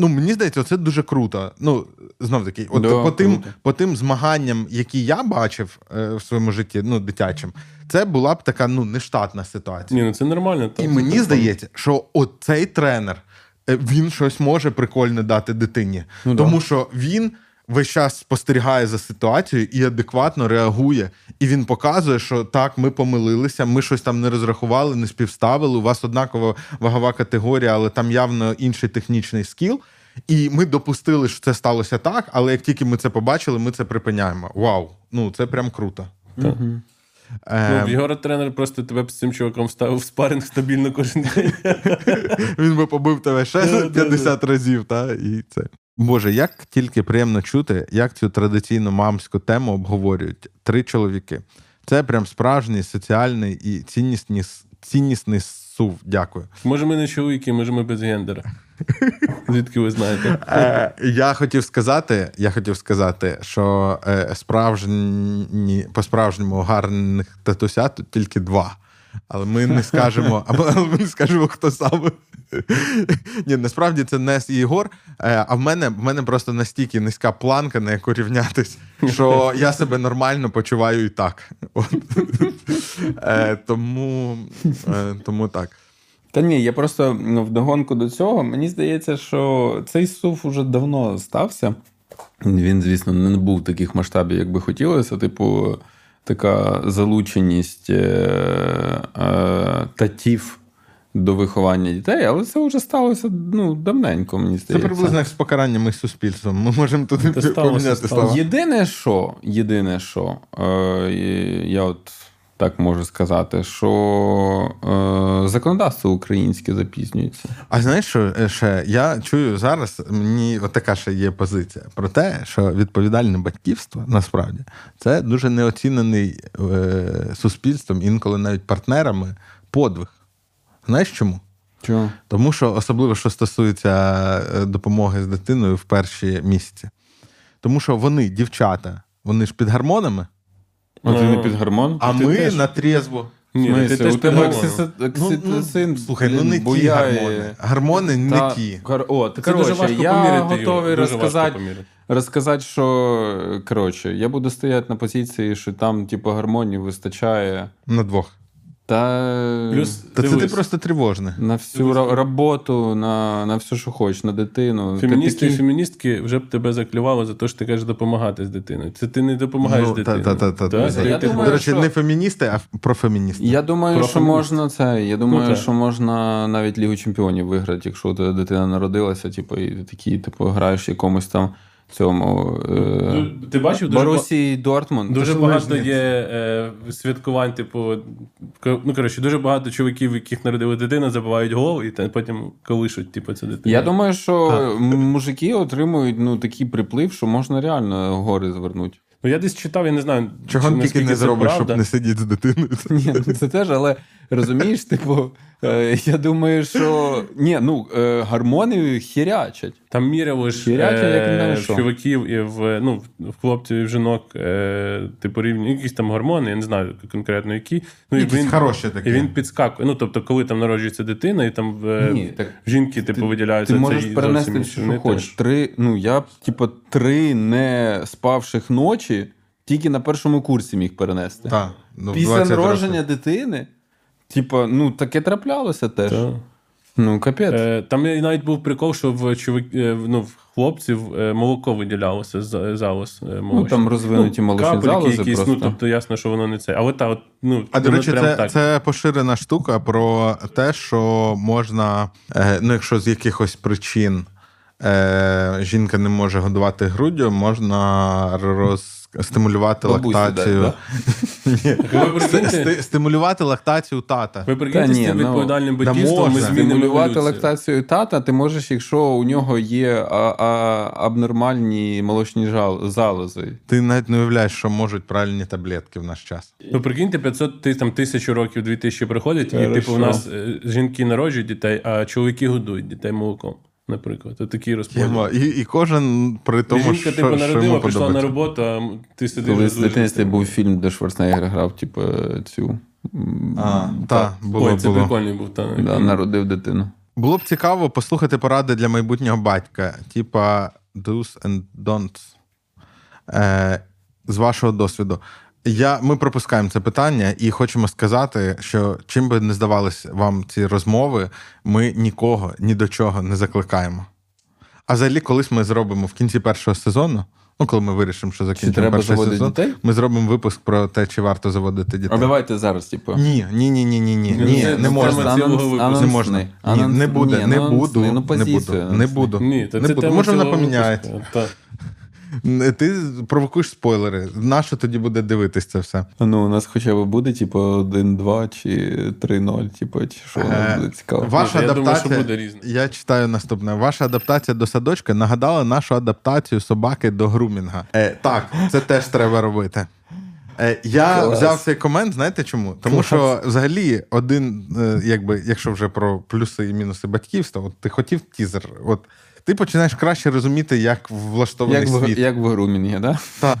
ну, мені здається, це дуже круто. Ну, знов таки, от Да, по, тим, круто. по тим змаганням, які я бачив е, в своєму житті, ну, дитячим, це була б така ну, нештатна ситуація. Ні, ну це нормально. так, І це мені так. здається, що от цей тренер е, він щось може прикольне дати дитині, Ну да. тому що він. Весь час спостерігає за ситуацією і адекватно реагує. І він показує, що так, ми помилилися, ми щось там не розрахували, не співставили. У вас однакова вагова категорія, але там явно інший технічний скіл. І ми допустили, що це сталося так, але як тільки ми це побачили, ми це припиняємо. Вау! Ну це прям круто. Так. Е, Ну, Єгора тренер просто тебе з цим чуваком ставив в спаринг стабільно кожен день. Він би побив тебе ще Да, да, 50 разів, та, і це. Боже, як тільки приємно чути, як цю традиційну мамську тему обговорюють три чоловіки. Це прям справжній соціальний і ціннісний, ціннісний сув. Дякую. Може, ми не чоловіки, може, ми без гендера. Звідки ви знаєте? Е, я хотів сказати, я хотів сказати, що е, справжні, по-справжньому гарних татуся тут тільки два. Але ми не скажемо, або ми не скажемо, хто саме. Ні, насправді це не Єгор. Е, а в мене, в мене просто настільки низька планка, на яку рівнятись, що я себе нормально почуваю і так. От. Е, тому, е, тому так. Та ні, я просто ну, вдогонку до цього. Мені здається, що цей сув уже давно стався. Він, звісно, не був таких масштабів, як би хотілося. Типу, така залученість е, е, татів до виховання дітей, але це вже сталося ну, давненько, мені Це приблизно як з покаранням і суспільством. Ми можемо тут поміняти сталося. слова. Єдине, що, єдине, що е, я от так можу сказати, що е, законодавство українське запізнюється. А знаєш, що е, ще я чую зараз, мені от така ще є позиція про те, що відповідальне батьківство насправді це дуже неоцінений е, суспільством, інколи навіть партнерами подвиг. Знаєш чому? Чого? Тому що особливо, що стосується е, допомоги з дитиною в перші місяці. Тому що вони, дівчата, вони ж під гормонами, А ти Ну, не під гормон? а ти ми теж. на трезво. Ні, В ти теж у тебе окситоцин, оксиси- ну, окситоцин, слухай, ну не ті буяє. гормони. Гормони не Та, ті. кор- О, Це коротше, дуже важко я поміряти. готовий важко розказати, розказати, що коротше, я буду стояти на позиції, що там, типу, гармонії вистачає. На двох. Та Плюс Та це ти дивись, просто тривожний. на всю ро- роботу, на, на все, що хочеш, на дитину. Ти Феміністи і такий- феміністки вже б тебе заклювали за те, що ти кажеш допомагати з дитиною. Це ти не допомагаєш Ну, дитині. та- та- та- та. Та? Я Ти- думаю, До речі, що- не феміністи, а профеміністи. Я думаю, Про що фемініст. можна це. Я думаю, Ну, так. що можна навіть Лігу Чемпіонів виграти, якщо у тебе дитина народилася, типу, і ти такий, типу, граєш в якомусь там цьому. Е... Ну, Ти бачив дуже, ба- Дортмунд. дуже багато є е, святкувань, типу, ну коротше, дуже багато чоловіків, яких народили дитину, забивають гол і та- потім колишуть, типу, цю дитину. Я думаю, що м- мужики отримують ну, такий приплив, що можна реально гори звернути. Ну я десь читав, я не знаю, Чого чи тільки не зробиш, щоб не сидіти з дитиною. Ні, ну це теж, але розумієш, типу, я думаю, що ні, ну е, гормони хірячать. Там міряли ж е, в чоловіків і в, ну, в хлопців і в жінок, е, типу рівні, якісь там гормони, я не знаю конкретно які. Ну, і він, хороші такі. І він підскакує. Ну, тобто, коли там народжується дитина, і там в, Ні, так жінки, типу, виділяються Ти можеш цей перенести що хочеш. Три, ну я типу, три не спавших ночі тільки на першому курсі міг перенести. Так, ну, Після народження дитини, типу, ну таке траплялося теж. Та. Ну, капець. Е, Там навіть був прикол, що в чоловік, е, ну, в хлопців е, молоко виділялося з залоз. е, ну, там розвинуті молочні капельки залози якісь, просто. ну, тобто ясно, що воно не це. Але та, от, ну, А до речі, прям це, так. це поширена штука про те, що можна, е, ну, якщо з якихось причин е, жінка не може годувати груддю, можна роз... стимулювати Бабусі лактацію. Ні. Ви прикиньте? Ст- Стимулювати лактацію тата. Ви прикиньте Та з ні, цим ну, відповідальним да батьківством, ми можна. змінимо Стимулювати еволюцію. лактацію тата, ти можеш, якщо у нього є а, а, абнормальні молочні жал, залози. Ти навіть не уявляєш, що можуть правильні таблетки в наш час. Ви прикиньте, 500 ти, там, тисячу років, 2000 приходять, і Хорошо. типу у нас е, жінки народжують дітей, а чоловіки годують дітей молоком. Наприклад, От такий розподіл. І, і кожен при тому, Жінка, що, типу, що народила, йому пішла на роботу, а ти сидиш. Колись в дитинстві був фільм, де Шварценеггер грав, типу, цю. А, та, було, Ой, це було. прикольний був. Та, Да, народив дитину. Було б цікаво послухати поради для майбутнього батька, типа do's and don'ts. Е, з вашого досвіду. Я, ми пропускаємо це питання і хочемо сказати, що чим би не здавались вам ці розмови, ми нікого ні до чого не закликаємо. А взагалі, колись ми зробимо в кінці першого сезону, ну коли ми вирішимо, що закінчимо треба перший заводити сезон, дітей? ми зробимо випуск про те, чи варто заводити дітей. А давайте зараз, типу. Ні, ні, ні, ні, ні, ні, ні, не можна. Не можна. Ні, не буде, не буду, ну, не буду, не буду. Ні, то не буду. Може, вона поміняється. Ти провокуєш спойлери. Нащо тоді буде дивитись це все? Ну, у нас хоча б буде, типу, 1-2 чи 3-0, типу, чи що Е, буде цікаво. Ваша Я думаю, адаптація, що буде різне. Я читаю наступне. Ваша адаптація до садочка нагадала нашу адаптацію собаки до грумінга. Е, так, це теж треба робити. Е, я Клас. взяв цей комент, знаєте чому? Тому що взагалі один, е, якби, якщо вже про плюси і мінуси батьківства, от ти хотів тізер, от ти починаєш краще розуміти, як влаштований Як в, світ. як в грумінгі, да? Так.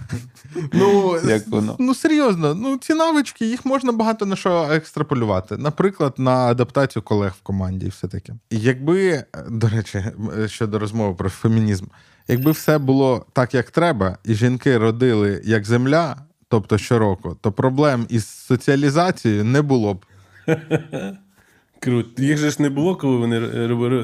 Ну, Як воно? ну серйозно, ну ці навички, їх можна багато на що екстраполювати. Наприклад, на адаптацію колег в команді і все таке. Якби, до речі, щодо розмови про фемінізм, якби все було так, як треба, і жінки родили як земля, тобто щороку, то проблем із соціалізацією не було б. Круто. Їх же ж не було, коли вони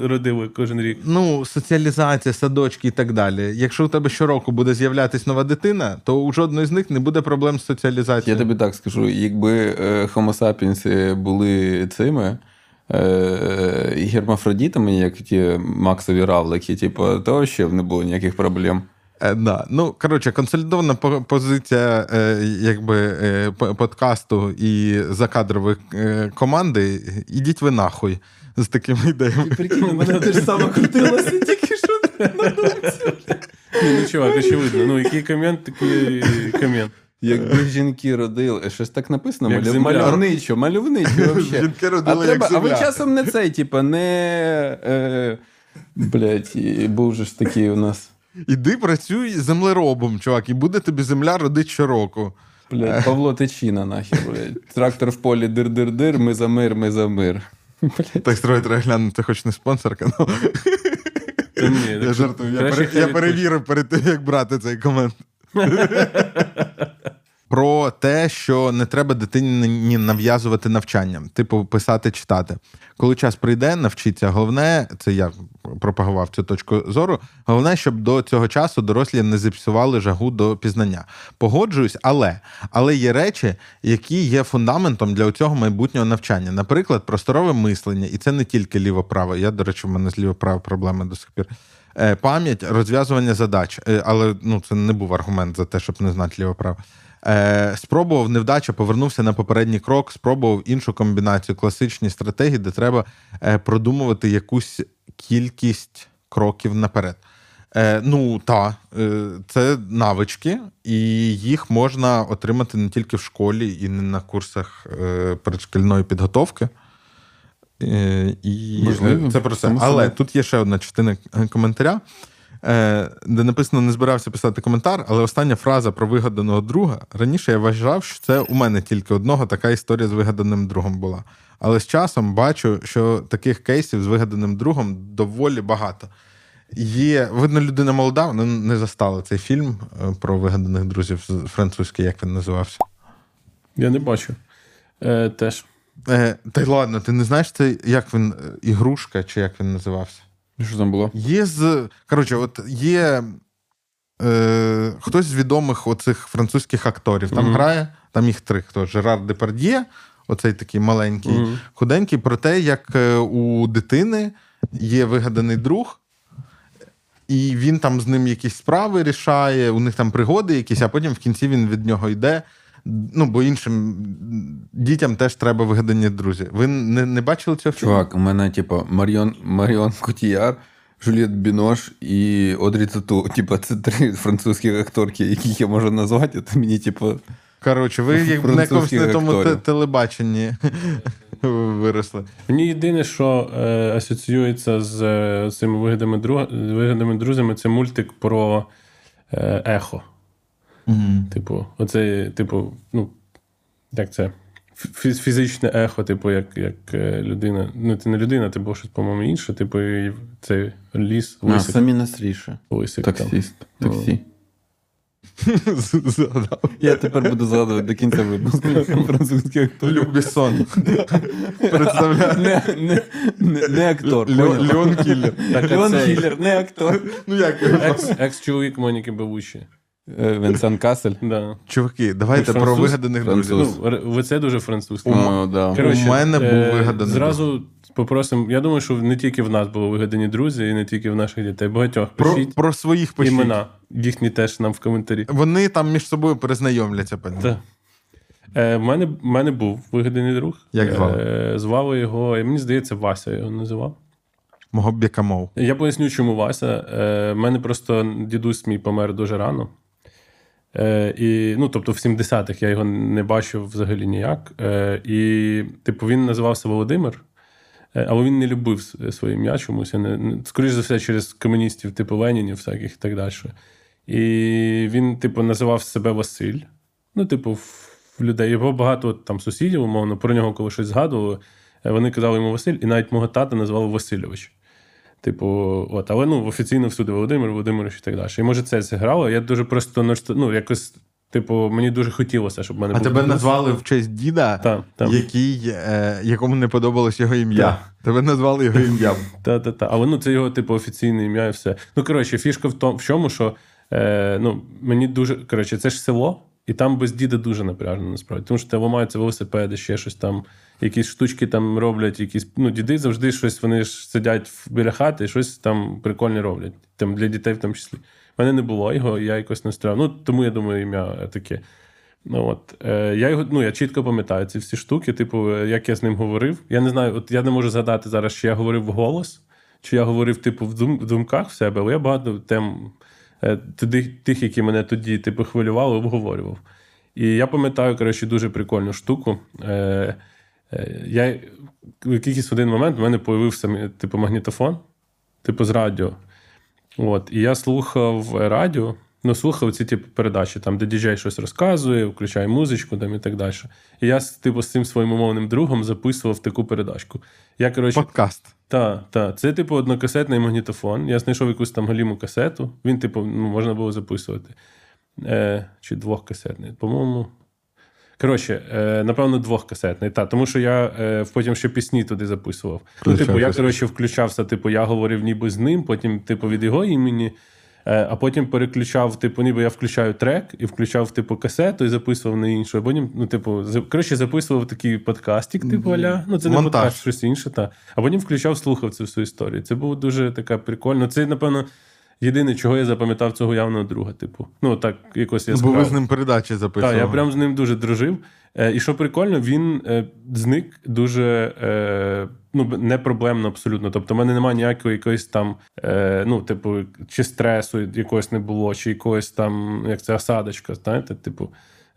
родили кожен рік. Ну, соціалізація, садочки і так далі. Якщо у тебе щороку буде з'являтись нова дитина, то у жодної з них не буде проблем з соціалізацією. Я тобі так скажу, якби е, Homo sapiens були цими е, гермафродітами, як ті Максові равлики, типу, то ще б не було ніяких проблем. Е, да. Ну, коротше, консолідована позиція е, якби, е, подкасту і закадрової команди. Ідіть ви нахуй з такими ідеями. Прикинь, у мене те ж саме крутилося тільки що. Ні, ну чувак, очевидно. Ну, який комент, такий комент. Якби жінки родили, щось так написано, Як малю- земля. мальовничо, мальовничо взагалі. Жінки А, родили треба, як а ви часом не цей, типа, не. Е, блять, був же ж такий у нас. Іди працюй землеробом, чувак, і буде тобі земля родить щороку. Блядь, Павло Тичина, нахер, блядь. Трактор в полі дир-дир-дир, ми за мир, ми за мир. Блядь. Так строй треба глянути, хоч не спонсорка. Та ні, Я так жартую. Я, краще пере- хай я перевірив перед тим, як брати цей комент. Про те, що не треба дитині нав'язувати навчання, типу писати, читати. Коли час прийде, навчиться. Головне, це я пропагував цю точку зору. Головне, щоб до цього часу дорослі не зіпсували жагу до пізнання. Погоджуюсь, але але є речі, які є фундаментом для цього майбутнього навчання. Наприклад, просторове мислення, і це не тільки ліво-право. Я, до речі, в мене з ліво-право проблеми до сих пір. Е, Пам'ять, розв'язування задач, Е, але ну це не був аргумент за те, щоб не знати ліво-право. Е, спробував невдача, повернувся на попередній крок, спробував іншу комбінацію, класичні стратегії, де треба е, продумувати якусь кількість кроків наперед. Е, ну, та, е, це навички, і їх можна отримати не тільки в школі і не на курсах е, передшкільної підготовки. Е, і Можливо, це про це. Але тут є ще одна частина е, коментаря, де написано: не збирався писати коментар, але остання фраза про вигаданого друга. Раніше я вважав, що це у мене тільки одного така історія з вигаданим другом була. Але з часом бачу, що таких кейсів з вигаданим другом доволі багато. Є, видно, людина молода, вона не застала цей фільм е, про вигаданих друзів з- французький, як він називався. Я не бачу. Е, теж. Е, та й ладно, ти не знаєш це, як він е, ігрушка, чи як він називався? Що там було? Є з. Коротше, от є е, хтось з відомих оцих французьких акторів. Там Мгм. грає, там їх три. Хто? Жерар Депард'є, оцей такий маленький, Мгм. худенький, про те, як е, у дитини є вигаданий друг. І він там з ним якісь справи рішає, у них там пригоди якісь, а потім в кінці він від нього йде. Ну, бо іншим дітям теж треба вигадані друзі. Ви не, не бачили цього фільму? Чувак, у мене, типу, Маріон, Маріон Котіяр, Жюльєт Бінош і Одрі Тату. Типу, це три французькі акторки, яких я можу назвати, а мені, типу, Коротше, ви як на якомусь не тому телебаченні виросли. Мені єдине, що е, асоціюється з е, цими вигадами, друг, вигадами друзями, це мультик про е, ехо. Типу, оце, типу, ну, як це? Фізичне ехо, типу, як, як е, людина. Ну, це не людина, це було щось, по-моєму, інше, типу, і це ліс, а, лисик. самі настріше. лисик там. Таксі. Я тепер буду згадувати до кінця випуску французьких акторів. Люк Бессон. Представляю. Не, не, не, не актор. Леон Кіллер. Леон Кіллер, не актор. Ну як? екс, екс-чоловік Моніки Белучі. Е, Венсан Касель. Да. Чуваки, давайте Ну, про француз? вигаданих друзів. Ну, ви це дуже французьке. О, да. Коротше, У мене був е, вигаданий Зразу попросимо. Я думаю, що не тільки в нас були вигадані друзі, і не тільки в наших дітей. Багатьох Про, пишіть про своїх пишіть. імена. Їхні теж нам в коментарі. Вони там між собою перезнайомляться. певно. Так. Е, в, мене, в мене був вигаданий друг. Як звали? Е, звали його, мені здається, Вася його називав. Мого бікамов. Я поясню, чому Вася. Е, в мене просто дідусь мій помер дуже рано. Е, і, ну, тобто, в 70-х я його не бачив взагалі ніяк. Е, і, типу, він називався Володимир, е, але він не любив своє ім'я чомусь. Не, не- скоріш за все, через комуністів, типу Ленінів, всяких і так далі. І він, типу, називав себе Василь. Ну, типу, в людей. Його багато там сусідів, умовно, про нього, коли щось згадували, вони казали йому Василь, і навіть мого тата назвали Васильович. Типу, от, але ну, офіційно всюди Володимир, Володимирович і так далі. І може це зіграло. Я дуже просто ну, якось, типу, мені дуже хотілося, щоб мене А був тебе дідусь. назвали в честь діда, Так, так. Який, е, якому не подобалось його ім'я. Так. Тебе назвали його ім'ям. Та, та, та. Але ну, це його, типу, офіційне ім'я і все. Ну, коротше, фішка в тому, в чому, що е, ну, мені дуже. Коротше, це ж село, і там без діда дуже напряжно, насправді. Тому що там ламаються велосипеди, ще щось там, якісь штучки там роблять, якісь. Ну, діди завжди щось, вони ж сидять біля хати і щось там прикольне роблять. Там для дітей в тому числі. У мене не було його, я якось настроїв. Ну, тому я думаю, ім'я таке. Ну, от, е, я його, ну, я чітко пам'ятаю ці всі штуки, типу, е, як я з ним говорив. Я не знаю, от я не можу згадати зараз, чи я говорив в голос, чи я говорив, типу, в, дум, в думках в себе, але я багато тем тих, які мене тоді типу, хвилювали, обговорював. І я пам'ятаю, коротше, дуже прикольну штуку. Е, е, я, в якийсь один момент в мене появився типу, магнітофон, типу, з радіо. От, і я слухав радіо, ну, слухав ці типу, передачі, там, де діджей щось розказує, включає музичку там, і так далі. І я типу, з цим своїм умовним другом записував таку передачку. Я, коротше, Подкаст. та, та. Це, типу, однокасетний магнітофон. Я знайшов якусь там галіму касету. Він, типу, ну, можна було записувати. Е, чи двохкасетний. По-моєму. Коротше, е, напевно, двохкасетний. Та, тому що я е, потім ще пісні туди записував. Ну, типу, я, коротше, включався, типу, я говорив ніби з ним, потім, типу, від його імені. Е, А потім переключав, типу, ніби я включаю трек і включав, типу, касету і записував на іншу. А потім, ну, типу, коротше, записував такий подкастик, типу, аля. Ну, це не Монтаж. подкаст, щось інше, та. А потім включав, слухав цю всю історію. Це було дуже така прикольно. Це, напевно, єдине, чого я запам'ятав цього явного друга. Типу, ну так якось Бо ви з ним передачі записували. Так, я прям з ним дуже дружив. Е, і що прикольно, він е, зник дуже е, ну, не проблемно абсолютно. Тобто, в мене немає ніякої якоїсь там, е, ну, типу, чи стресу якогось не було, чи якогось там, як це осадочка, знаєте, типу.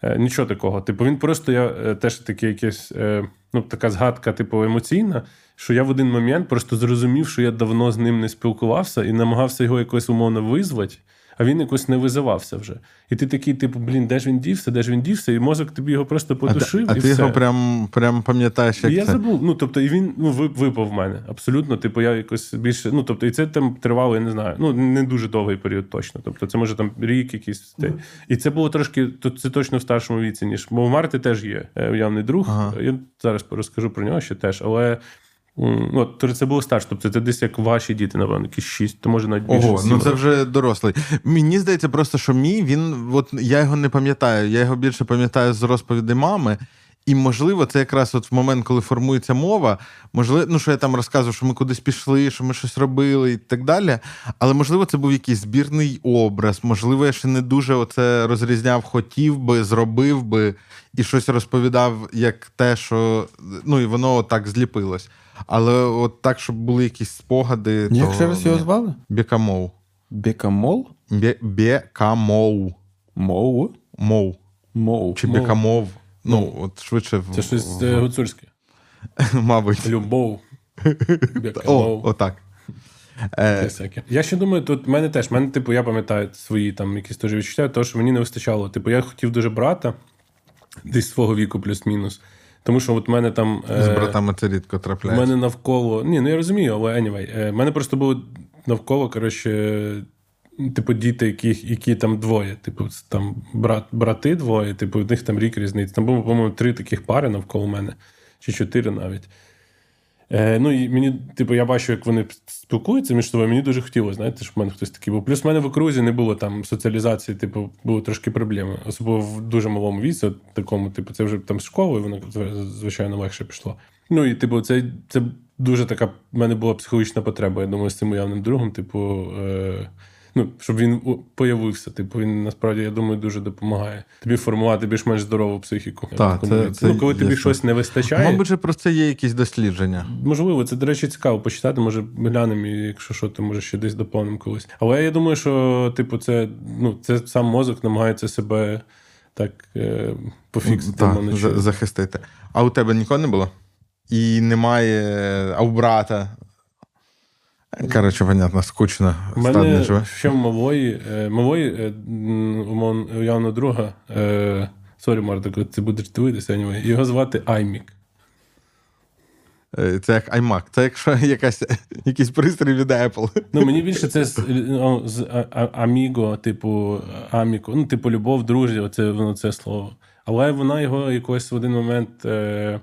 Е, Нічого такого. Типу, він просто я е, теж таке якесь, е, ну, така згадка, типу, емоційна, що я в один момент просто зрозумів, що я давно з ним не спілкувався і намагався його якось умовно визвати, а він якось не визивався вже. І ти такий, типу, блін, де ж він дівся, де ж він дівся, і мозок тобі його просто А, потушив. а і ти все. його прям, прям пам'ятаєш, як І я це. забув. Ну, тобто, і він ну, ви- випав в мене. Абсолютно. Типу, я якось більше. Ну, тобто, і це там тривало, я не знаю. Ну, не дуже довгий період точно. Тобто, це може там рік якийсь. те. І це було трошки, то це точно в старшому віці, ніж. Бо в Марти теж є е, уявний друг. Ага. Я зараз розкажу про нього ще теж, але. Ну, то це було старше, тобто це десь як ваші діти, напевно, якісь шість, то може навіть більше. Ого, ну це вже дорослий. Мені здається, просто що мій він, от я його не пам'ятаю. Я його більше пам'ятаю з розповідей мами. І, можливо, це якраз от в момент, коли формується мова, можливо, ну що я там розказував, що ми кудись пішли, що ми щось робили і так далі. Але можливо, це був якийсь збірний образ. Можливо, я ще не дуже оце розрізняв, хотів би, зробив би і щось розповідав як те, що ну і воно так зліпилось. Але от так, щоб були якісь спогади. Як ще раз його звали? Бекамов. Бекамол? Бе- Бекамов. Моу? Мов. Моу. Чи бекамов. Ну, от швидше. в- Це щось е, гуцульське. Мабуть. Любов. Бекамов. отак. Е, Я ще думаю, тут в мене теж, мене, типу, я пам'ятаю свої там якісь теж відчуття, того, що мені не вистачало. Типу, я хотів дуже брата, десь свого віку, плюс-мінус. Тому що от мене там. з е, братами це рідко трапляється. У мене навколо. Ні, ну я розумію, але anyway. У мене просто було навколо, коротше, типу, діти, які, які там двоє. Типу, там брат, брати двоє, типу, в них там рік різниця. Там було, по-моєму, три таких пари навколо мене, чи чотири навіть. Е, ну і мені, типу, я бачу, як вони спілкуються між собою. Мені дуже хотілося, знаєте, щоб в мене хтось такий був. Плюс в мене в окрузі не було там соціалізації, типу, були трошки проблеми. Особливо в дуже малому віці, от такому, типу, це вже там з школи, воно звичайно легше пішло. Ну і типу, це, це дуже така. в мене була психологічна потреба, я думаю, з цим уявним другом. Типу, е, ну, щоб він появився. Типу, він насправді, я думаю, дуже допомагає тобі формувати більш-менш здорову психіку. Так, це- це ну, коли тобі ясно. щось не вистачає. Мабуть, же про це є якісь дослідження. Можливо, це, до речі, цікаво почитати, може, глянемо, і якщо що, то може ще десь доповнимо колись. Але я думаю, що, типу, це, ну, це сам мозок намагається себе так е, пофіксити. Так, за- захистити. А у тебе нікого не було? І немає, а у брата. Коротше, понятно, скучно. У мене живе. ще в малої, е, малої е, умовно, друга. Е, Sorry, Марта, коли ти будеш дивитися, anyway, його звати Аймік. Це як iMac. Це якщо якась, якийсь пристрій від Apple. Ну, мені більше це з, ну, з а- а- amigo, типу, аміко, ну, типу, любов, дружі, оце воно це слово. Але вона його якось в один момент е,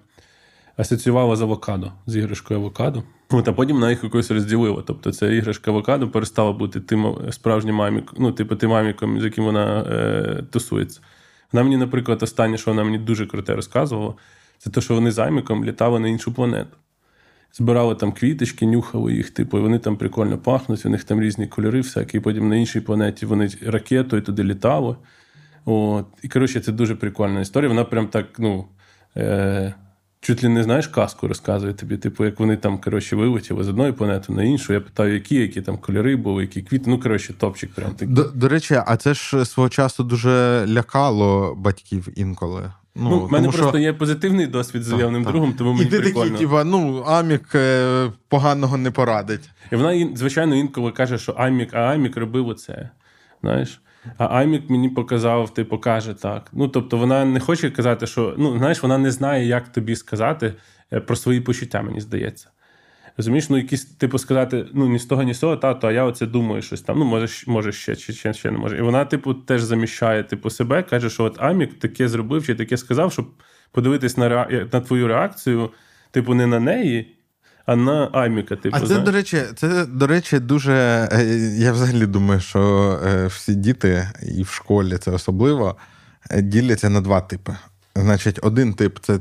асоціювала з авокадо, з іграшкою авокадо. От, а потім вона їх якось розділила. Тобто ця іграшка авокадо перестала бути тим справжнім аміком, ну, типу, тим аміком, з яким вона е, тусується. Вона мені, наприклад, останнє, що вона мені дуже круте розказувала, це те, що вони з аміком літали на іншу планету збирали там квіточки, нюхали їх, типу, і вони там прикольно пахнуть, у них там різні кольори, всякі. І потім на іншій планеті вони ракетою туди літали. От. І коротше, це дуже прикольна історія. Вона прям так, ну. Е- Чуть ли не знаєш, казку розказує тобі, типу, як вони там коротше, вилетіли з одної планети на іншу. Я питаю, які, які там кольори були, які квіти. Ну, коротше, топчик прям такий. До, до речі, а це ж свого часу дуже лякало батьків інколи. Ну, Ну, в мене тому просто що... є позитивний досвід з уявним другом, тому І мені ти прикольно. такий, типа, ну, Амік е, поганого не порадить. І вона, звичайно, інколи каже, що Аймік, а Аймік робив оце. Знаєш? А Аймік мені показав, типу, каже так. Ну, тобто, вона не хоче казати, що ну, знаєш, вона не знає, як тобі сказати е, про свої почуття, мені здається. Розумієш, ну якісь, типу, сказати, ну ні з того, ні з того, тато, а я оце думаю щось там. Ну, може, може ще, чи ще, ще не може. І вона, типу, теж заміщає типу, себе, каже, що от Амік таке зробив чи таке сказав, щоб подивитись на, ре... на твою реакцію, типу, не на неї, а на Аміка. Типу, А це, знаєш. до речі, це, до речі, дуже. е, Я взагалі думаю, що е, всі діти, і в школі це особливо, е, діляться на два типи. Значить, один тип це,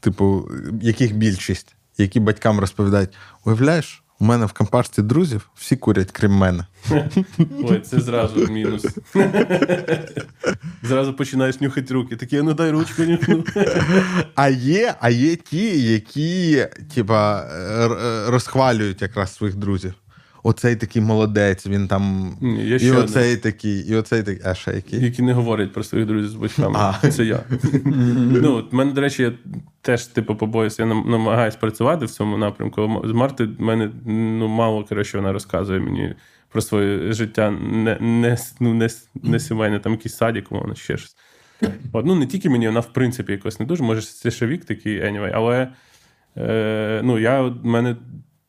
типу, яких більшість, які батькам розповідають: уявляєш, у мене в компашці друзів всі курять, крім мене. Ой, це зразу мінус. Зразу починаєш нюхати руки. Такі, ну дай ручку нюхну. А є, а є ті, які типа, р- р- розхвалюють якраз своїх друзів. Оцей такий молодець, він там. Ні, і ще оцей такий, і оцей такий. А ще який? Які не говорять про своїх друзів з батьками. А. Це я. ну, от мене, до речі, я теж типу побоюся, я нам- намагаюсь працювати в цьому напрямку. З Марти в мене ну, мало коротше, вона розказує мені про своє життя не, не, ну, не, не сімейне, там якийсь садик, мовно, ще щось. От, ну, не тільки мені, вона в принципі якось не дуже. Може, це ще вік такий, anyway, але е, ну, я, от, мене,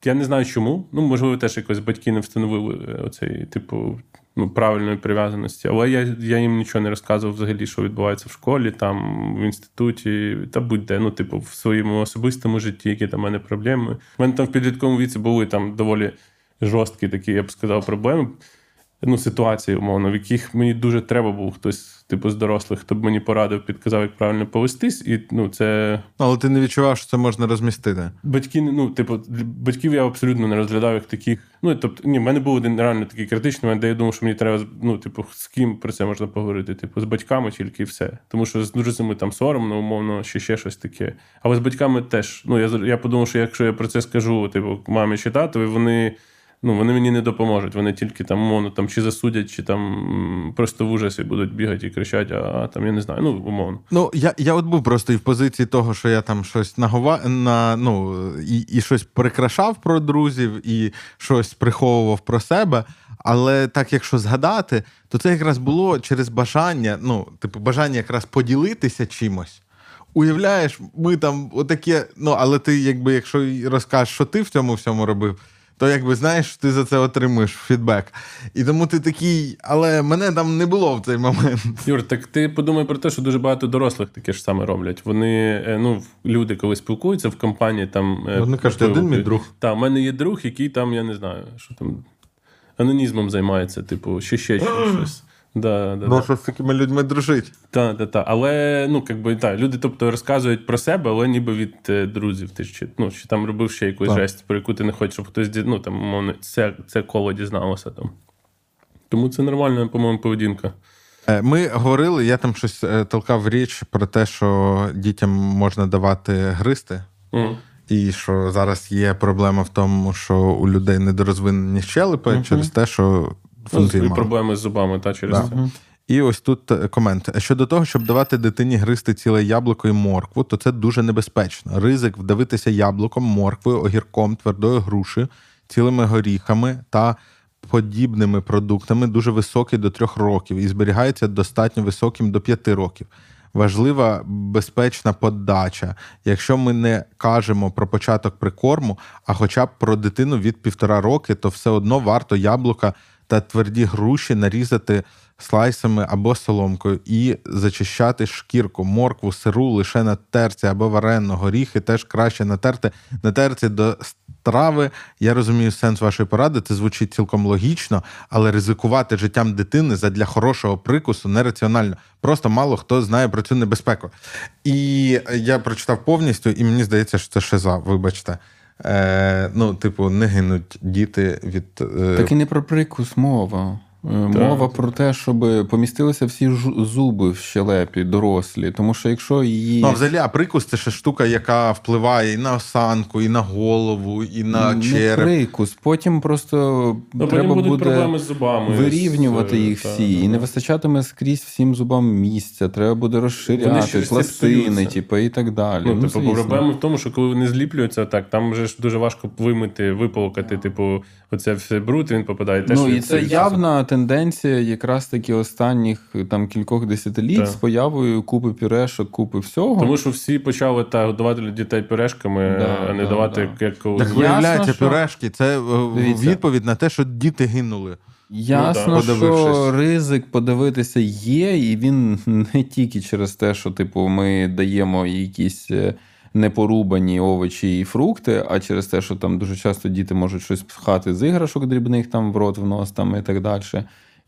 я не знаю чому. Ну, можливо, теж якось батьки не встановили е, оцей, типу, ну, правильної прив'язаності. Але я, я їм нічого не розказував взагалі, що відбувається в школі, там, в інституті, та будь-де, ну, типу, в своєму особистому житті, які там в мене проблеми. У мене там в підлітковому віці були там доволі жорсткі такі, я б сказав, проблеми. Ну, ситуації, умовно, в яких мені дуже треба був хтось, типу, з дорослих, хто б мені порадив, підказав, як правильно повестись. І ну, це Але ти не відчував, що це можна розмістити. Батьки, ну, типу, батьків я абсолютно не розглядав як таких. Ну, тобто, ні, в мене був один реально такий критичний момент, де я думав, що мені треба, ну, типу, з ким про це можна поговорити. Типу, з батьками тільки і все. Тому що з друзями там соромно, умовно, чи ще щось таке. Але з батьками теж. Ну, я, я подумав, що якщо я про це скажу, типу, мамі чи татові, вони. Ну, вони мені не допоможуть. Вони тільки там, умовно, там чи засудять, чи там просто в ужасі будуть бігати і кричати, а там я не знаю, ну, умовно. Ну, я, я от був просто і в позиції того, що я там щось нагова... на, ну, і, і щось прикрашав про друзів, і щось приховував про себе. Але так, якщо згадати, то це якраз було через бажання, ну, типу, бажання якраз поділитися чимось. Уявляєш, ми там отаке, ну, але ти, якби, якщо розкажеш, що ти в цьому всьому робив, то якби знаєш, ти за це отримуєш фідбек. І тому ти такий, але мене там не було в цей момент. Юр, так ти подумай про те, що дуже багато дорослих таке ж саме роблять. Вони, е, ну, люди, коли спілкуються в компанії, там. е, Вони кажуть, один мій друг. Так, в мене є друг, який там, я не знаю, що там анонізмом займається, типу, ще ще щось. Да, да, Ну, да. що з такими людьми дружить. Та, та, та. Але ну, якби, та, люди тобто, розказують про себе, але ніби від е, друзів. Ти чи, ну, чи там робив ще якусь Так. жесть, про яку ти не хочеш, щоб хтось ді- ну, там, умовно, це, це коло дізналося. Там. Тому це нормальна, по-моєму, поведінка. Е, Ми говорили, я там щось е, толкав річ про те, що дітям можна давати гристи, Мгм. і що зараз є проблема в тому, що у людей недорозвинені щелепи через те, що Функцій і мало. проблеми з зубами, та, через Да. це. І ось тут е, комент. Щодо того, щоб давати дитині гристи ціле яблуко і моркву, то це дуже небезпечно. Ризик вдавитися яблуком, морквою, огірком, твердою грушею, цілими горіхами та подібними продуктами дуже високий до трьох років і зберігається достатньо високим до п'яти років. Важлива безпечна подача. Якщо ми не кажемо про початок прикорму, а хоча б про дитину від півтора роки, то все одно варто яблука та тверді груші нарізати слайсами або соломкою і зачищати шкірку, моркву, сиру лише на терці або варено, горіхи теж краще натерти на терці до страви. Я розумію сенс вашої поради, це звучить цілком логічно, але ризикувати життям дитини задля хорошого прикусу нераціонально. Просто мало хто знає про цю небезпеку. І я прочитав повністю, і мені здається, що це шиза, вибачте. Е, ну, типу, не гинуть діти від. Е, Так і не про прикус мова. Е, Мова про те, щоб помістилися всі ж- зуби в щелепі, дорослі. Тому що якщо її. Ну, а взагалі, а прикус це ще штука, яка впливає і на осанку, і на голову, і на не череп. прикус, потім просто Ну, потім треба будуть буде проблеми з зубами. вирівнювати з- їх та, всі. та, І не та. вистачатиме скрізь всім зубам місця. Треба буде розширяти, пластини, типу, і так далі. Ну, типу, звісно. проблема в тому, що коли вони зліплюються, так, там вже ж дуже важко вимити, виполкати, типу, оце все бруд, він попадає теж. Ну і від це явна тенденція якраз таки останніх там кількох десятиліть Так. з появою купи пюрешок, купи всього. Тому що всі почали та годувати дітей пюрешками, Да, а не да, давати да. як, Так виявляється, що- пюрешки це е, Дивіться. відповідь на те, що діти гинули. Ясно, Ну, да. що ризик подивитися є, і він не тільки через те, що типу ми даємо якісь е, непорубані овочі і фрукти, а через те, що там дуже часто діти можуть щось пхати з іграшок дрібних там в рот, в нос там і так далі.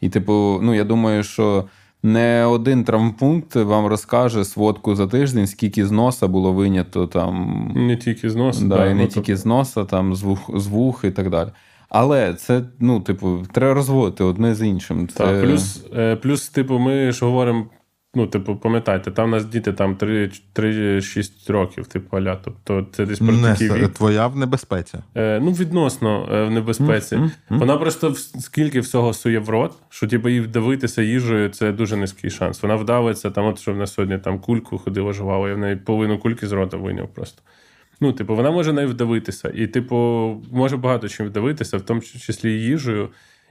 І, типу, ну я думаю, що не один травмпункт вам розкаже сводку за тиждень, скільки з носа було винято там не тільки з носу, Да, і не ну, тільки з носа, там з вух, з вух і так далі. Але це, ну, типу, треба розводити одне з іншим. Це... Так, плюс, е, плюс, типу, ми ж говоримо. Ну, типу, пам'ятайте, там у нас діти там 3-6 років, типу, аля. Тобто це десь про Не, такий вік. твоя в небезпеці. Е, ну, відносно е, в небезпеці. Мгм, мгм. Вона просто скільки всього сує в рот, що типу, їй вдавитися їжею це дуже низький шанс. Вона вдавиться, там, от що в нас сьогодні там кульку ходила жувала, я в неї половину кульки з рота виняв просто. Ну, типу, вона може нею вдавитися. І, типу, може багато чим вдавитися, в тому числі їжею.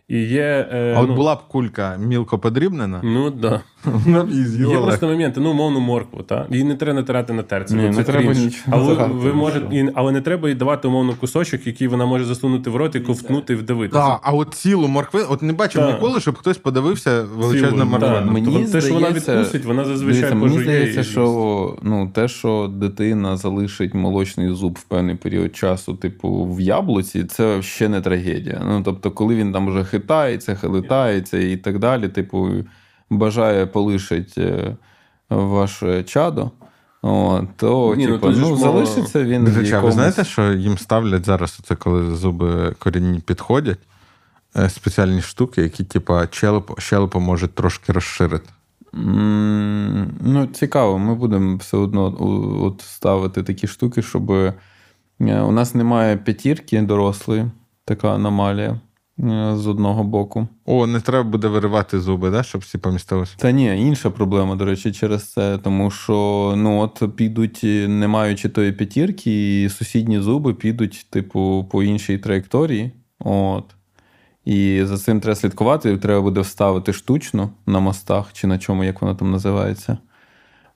І є. Е, А от ну, була б кулька мілко подрібнена, Ну, да. Вона б її з'їла Є просто моменти, ну, умовну моркву, та? її не треба натирати на терці. Ні, бо не треба крінж. нічого Але, загадувати, ви можете, нічого. і- але не треба їй давати умовно кусочок, який вона може засунути в рот і ковтнути і вдавитися. Так, а от цілу моркви, от не бачив Так. ніколи, щоб хтось подивився величезне Цілу, так. Мені Тобто те, що вона здається- відпустить, вона зазвичай Дивіться, мені пожує здається, і що ну, те, що дитина залишить молочний зуб в певний період часу, типу, в яблуці, це ще не трагедія. Ну, тобто, коли він там вже хитається, хилитається і так далі, типу, бажає полишить е, ваше чадо. О, то, Ні, ну, типу, ну, мова- залишиться він. До в ви якомусь- знаєте, що їм ставлять зараз, це коли зуби корінні підходять, е, спеціальні штуки, які, типа, щелепу, щелепу можуть трошки розширити. Ну, цікаво, ми будемо все одно от ставити такі штуки, щоб е, у нас немає п'ятірки дорослої, така аномалія з одного боку. О, не треба буде виривати зуби, да, щоб всі помістилися. Та ні, інша проблема, до речі, через це, тому що ну от підуть, е, не маючи тої п'ятірки, і сусідні зуби підуть, типу, по іншій траєкторії. От. І за цим треба слідкувати. Треба буде вставити штучно на мостах чи на чому, як воно там називається.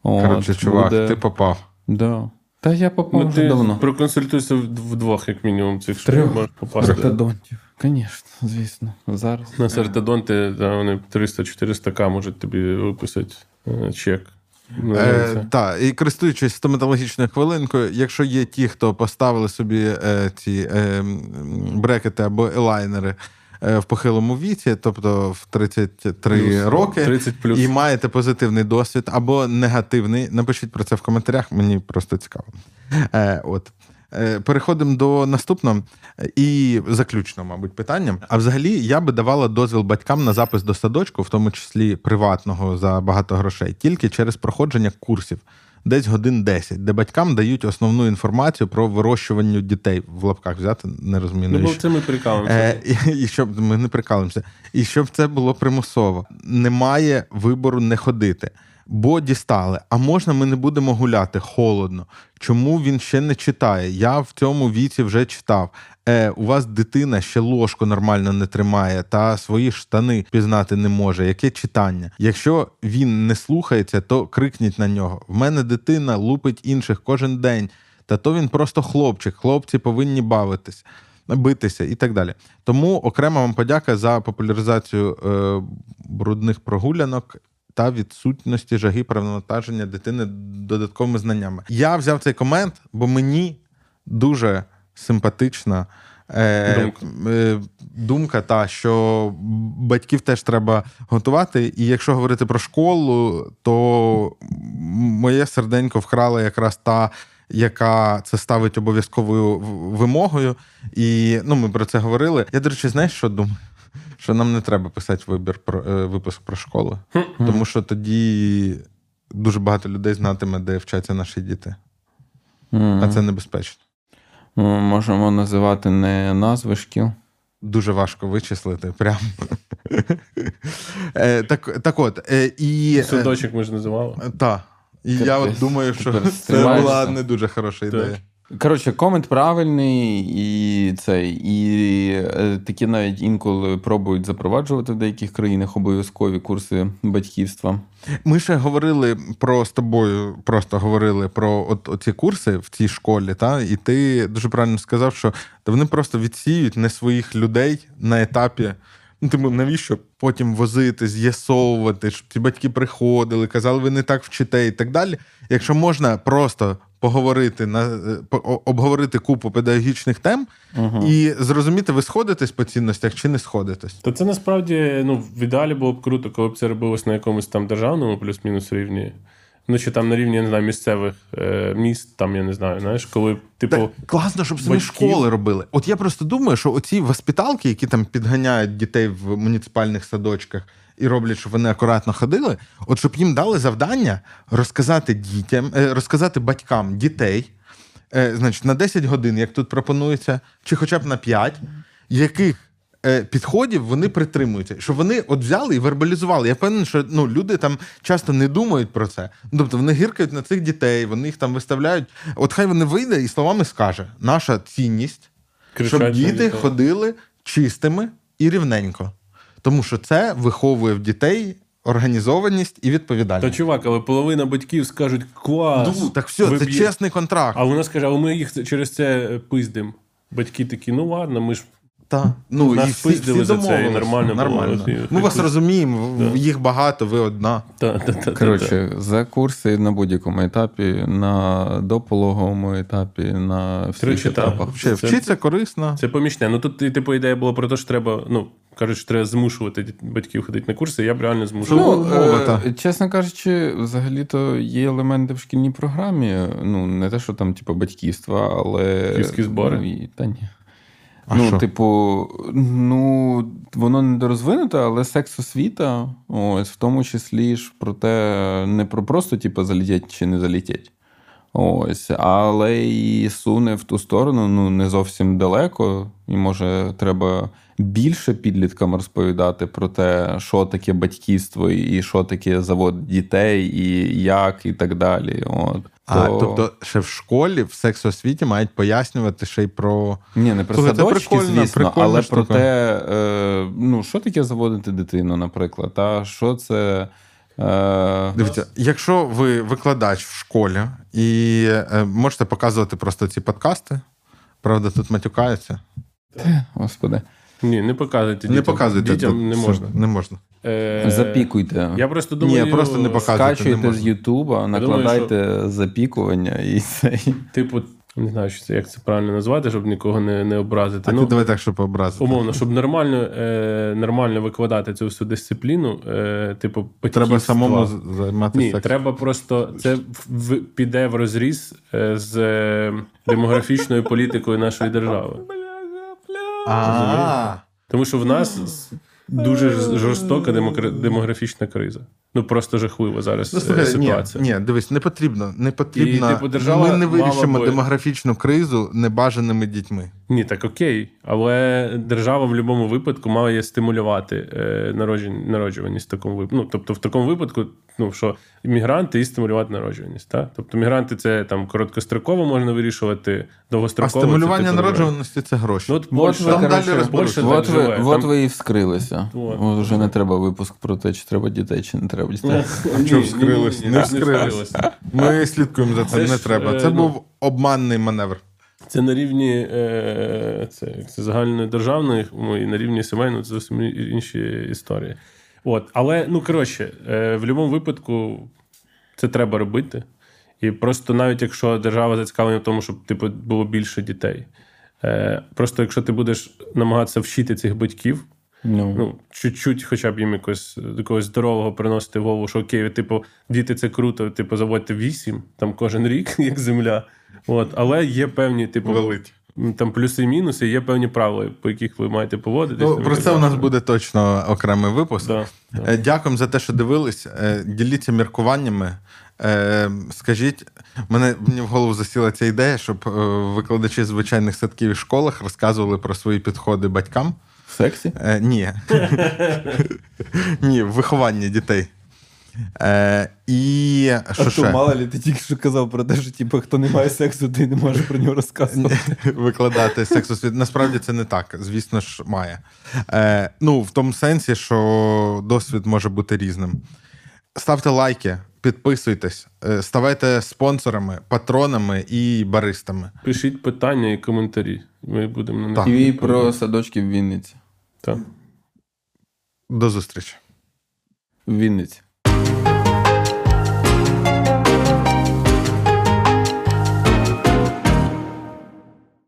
Коротше, чувак, буде- ти попав. Да. Та я попав Ну, вже ти давно. проконсультуйся вдвох, як мінімум, цих Трьох. можеш попасти. Ортодонтів. Звісно, звісно. Зараз. На ортодонти, да, вони 300-400 к можуть тобі виписати е, чек. Ну, Е, так, і користуючись стоматологічною хвилинкою, якщо є ті, хто поставили собі е, ці е, брекети або елайнери в похилому віці, тобто в 33 Плюс, роки, 30 плюс. і маєте позитивний досвід або негативний. Напишіть про це в коментарях, мені просто цікаво. Е, от. Е, Переходимо до наступного е, і заключного, мабуть, питання. А взагалі я би давала дозвіл батькам на запис до садочку, в тому числі приватного за багато грошей, тільки через проходження курсів, десь годин 10, де батькам дають основну інформацію про вирощування дітей в лапках взяти, не розумію. Ну, бо це ми прикалуємося. Е, і, і щоб ми не прикалуємося, і щоб це було примусово. Немає вибору не ходити. Бо дістали, а можна ми не будемо гуляти холодно. Чому він ще не читає? Я в цьому віці вже читав. Е, у вас дитина ще ложку нормально не тримає та свої штани пізнати не може. Яке читання? Якщо він не слухається, то крикніть на нього. В мене дитина лупить інших кожен день. Та то він просто хлопчик. Хлопці повинні бавитись битися і так далі. Тому окрема вам подяка за популяризацію е, брудних прогулянок та відсутності жаги перевантаження дитини додатковими знаннями. Я взяв цей комент, бо мені дуже симпатична. Е, Думка. е, думка та, що батьків теж треба готувати. І якщо говорити про школу, то моє серденько вкрала якраз та, яка це ставить обов'язковою вимогою. І ну, ми про це говорили. Я, до речі, знаєш, що думаю? Що нам не треба писати вибір про е, випуск про школу, тому що тоді дуже багато людей знатиме, де вчаться наші діти. А це небезпечно. Ми можемо називати не назви шкіл. Дуже важко вичислити. Прям. Е, так, так от, е, і. Судочок ми ж називали. Та. І я от думаю, що це була не дуже хороша Так. ідея. Коротше, комент правильний, і цей, і е, такі навіть інколи пробують запроваджувати в деяких країнах обов'язкові курси батьківства. Ми ще говорили про з тобою, просто говорили про от, оці курси в цій школі, та? і ти дуже правильно сказав, що вони просто відсіють не своїх людей на етапі. Ну, типу, навіщо потім возити, з'ясовувати, щоб ці батьки приходили, казали, ви не так вчите і так далі. Якщо можна просто поговорити на обговорити купу педагогічних тем і зрозуміти, ви сходитесь по цінностях чи не сходитесь. Та це насправді ну, в ідеалі було б круто, коли б це робилось на якомусь там державному плюс-мінус рівні. Ну, чи там на рівні, я не знаю, місцевих е, міст, там, я не знаю, знаєш, коли, типу, Так, класно, щоб самі батьків. школи робили. От я просто думаю, що оці воспиталки, які там підганяють дітей в муніципальних садочках і роблять, щоб вони акуратно ходили, от щоб їм дали завдання розказати дітям, е, розказати батькам дітей, е, значить, на 10 годин, як тут пропонується, чи хоча б на 5, яких е, підходів вони притримуються, щоб вони от взяли і вербалізували. Я впевнений, що ну, люди там часто не думають про це. Ну, Тобто вони гіркають на цих дітей, вони їх там виставляють. От хай вони вийде і словами скаже: наша цінність, Кричать щоб діти ходили чистими і рівненько. Тому що це виховує в дітей організованість і Та відповідальність. чувак, але половина батьків скажуть клас. Ну, так все, виб'є. це чесний контракт. А вона скаже, але ми їх через це пиздим. Батьки такі, ну ладно, ми ж Та. Ну, Нас і всі, всі за це, і домовились. нормально було. Ми вас розуміємо, Да. їх багато, ви одна. та, та, та, та, та. Коротше, за курси на будь-якому етапі, на допологовому етапі, на всіх етапах. Це- вчиться корисно. Це помічне. Ну тут, типу, ідея була про те, що треба, ну, кажуть, що треба змушувати батьків ходити на курси. Я б реально змушував. Ну, Ну, мова, е, чесно кажучи, взагалі-то є елементи в шкільній програмі. Ну, не те, що там, типу, батьківства, але. Київські збори? Ну, і- Та ні. А ну, що? типу, ну, воно недорозвинуте, але секс освіта, ось, в тому числі ж про те, не про просто, типу, залітять чи не залітять. Ось, але і суне в ту сторону, ну, не зовсім далеко. І може треба більше підліткам розповідати про те, що таке батьківство, і що таке завод дітей, і як, і так далі. От. А, То- тобто, ще в школі в сексосвіті мають пояснювати ще й про. Ні, не про Слухай, садочки, звісно, але штука. про те, е, ну, що таке заводити дитину, наприклад, а що це. Е, Дивіться, якщо ви викладач в школі і е, можете показувати просто ці подкасти, правда, тут матюкаються. Господи, Ні, не показуйте Не дітям. показуйте. Дітям тут не все, можна. Не можна. Е, запікуйте. Я просто думаю, Ні, просто не показуйте. не Скачуйте можна. з Ютуба, думаю, накладайте запікування і цей. Типу, Не знаю, що це, як це правильно назвати, щоб нікого не, не образити. А ну, ти давай так, щоб образити. Умовно, щоб нормально, е, нормально викладати цю всю дисципліну, е, типу, Треба батьківства. самому з- займатися Ні, сексом. треба просто це в, піде в розріз е, з е, демографічною політикою нашої держави. А, Тому що в нас дуже ж- жорстока демографічна криза. Ну просто жахлива зараз Ну, е, слухай, ні, ситуація. ні, дивись, не потрібно. Не потрібно. І, типу, держава Ми не вирішимо би- демографічну кризу небажаними дітьми. Ні, так окей. Але держава в будь-якому випадку має стимулювати е, народжень, народжуваність в такому випадку. Ну, тобто, в такому випадку, ну що мігранти і стимулювати народжуваність. Так? Тобто мігранти це там короткостроково можна вирішувати, А стимулювання це, типу, народжуваності це гроші. Ну, от Польща, там далі От ви, Там- ви і вскрилися. От. От вже не треба випуск про те, чи треба дітей, чи не треба що ні, вскрилось? ні, ні, Не так вскрилось. Ми слідкуємо за цим. Не треба. е, Це ну- був обманний маневр. Це на рівні е, це, це загальної державної, ну, і на рівні сімейної це зовсім інші історії. От, але ну коротше, е, в будь-якому випадку це треба робити. І просто навіть якщо держава зацікавлена в тому, щоб типу, було більше дітей. Е, просто якщо ти будеш намагатися вчити цих батьків, Ну, ну, чуть-чуть, хоча б їм якось якогось здорового приносити в голову, що окей, типу, діти це круто, типу, заводьте вісім там кожен рік, як земля. От, але є певні, типу, Великі. там плюси і мінуси, є певні правила, по яких ви маєте поводитись. Ну, про це у нас буде точно окремий випуск. Да, да. Е, Дякуємо за те, що дивились. Е, Діліться міркуваннями. Е, Скажіть, мене мені в голову засіла ця ідея, щоб викладачі звичайних садків і школах розказували про свої підходи батькам. Сексі? Е, ні. ні, в вихованні дітей. Е, і що ще? ли ти тільки що казав про те, що типу, хто не має сексу, ти не можеш про нього розказувати. Викладати сексосвіт. Насправді це не так. Звісно ж, має. Е, ну, в тому сенсі, що досвід може бути різним. Ставте лайки, підписуйтесь, е, ставайте спонсорами, патронами і баристами. Пишіть питання і коментарі. Ми будемо на них. І про садочки в Вінниці. Так. До зустрічі. В Вінниці.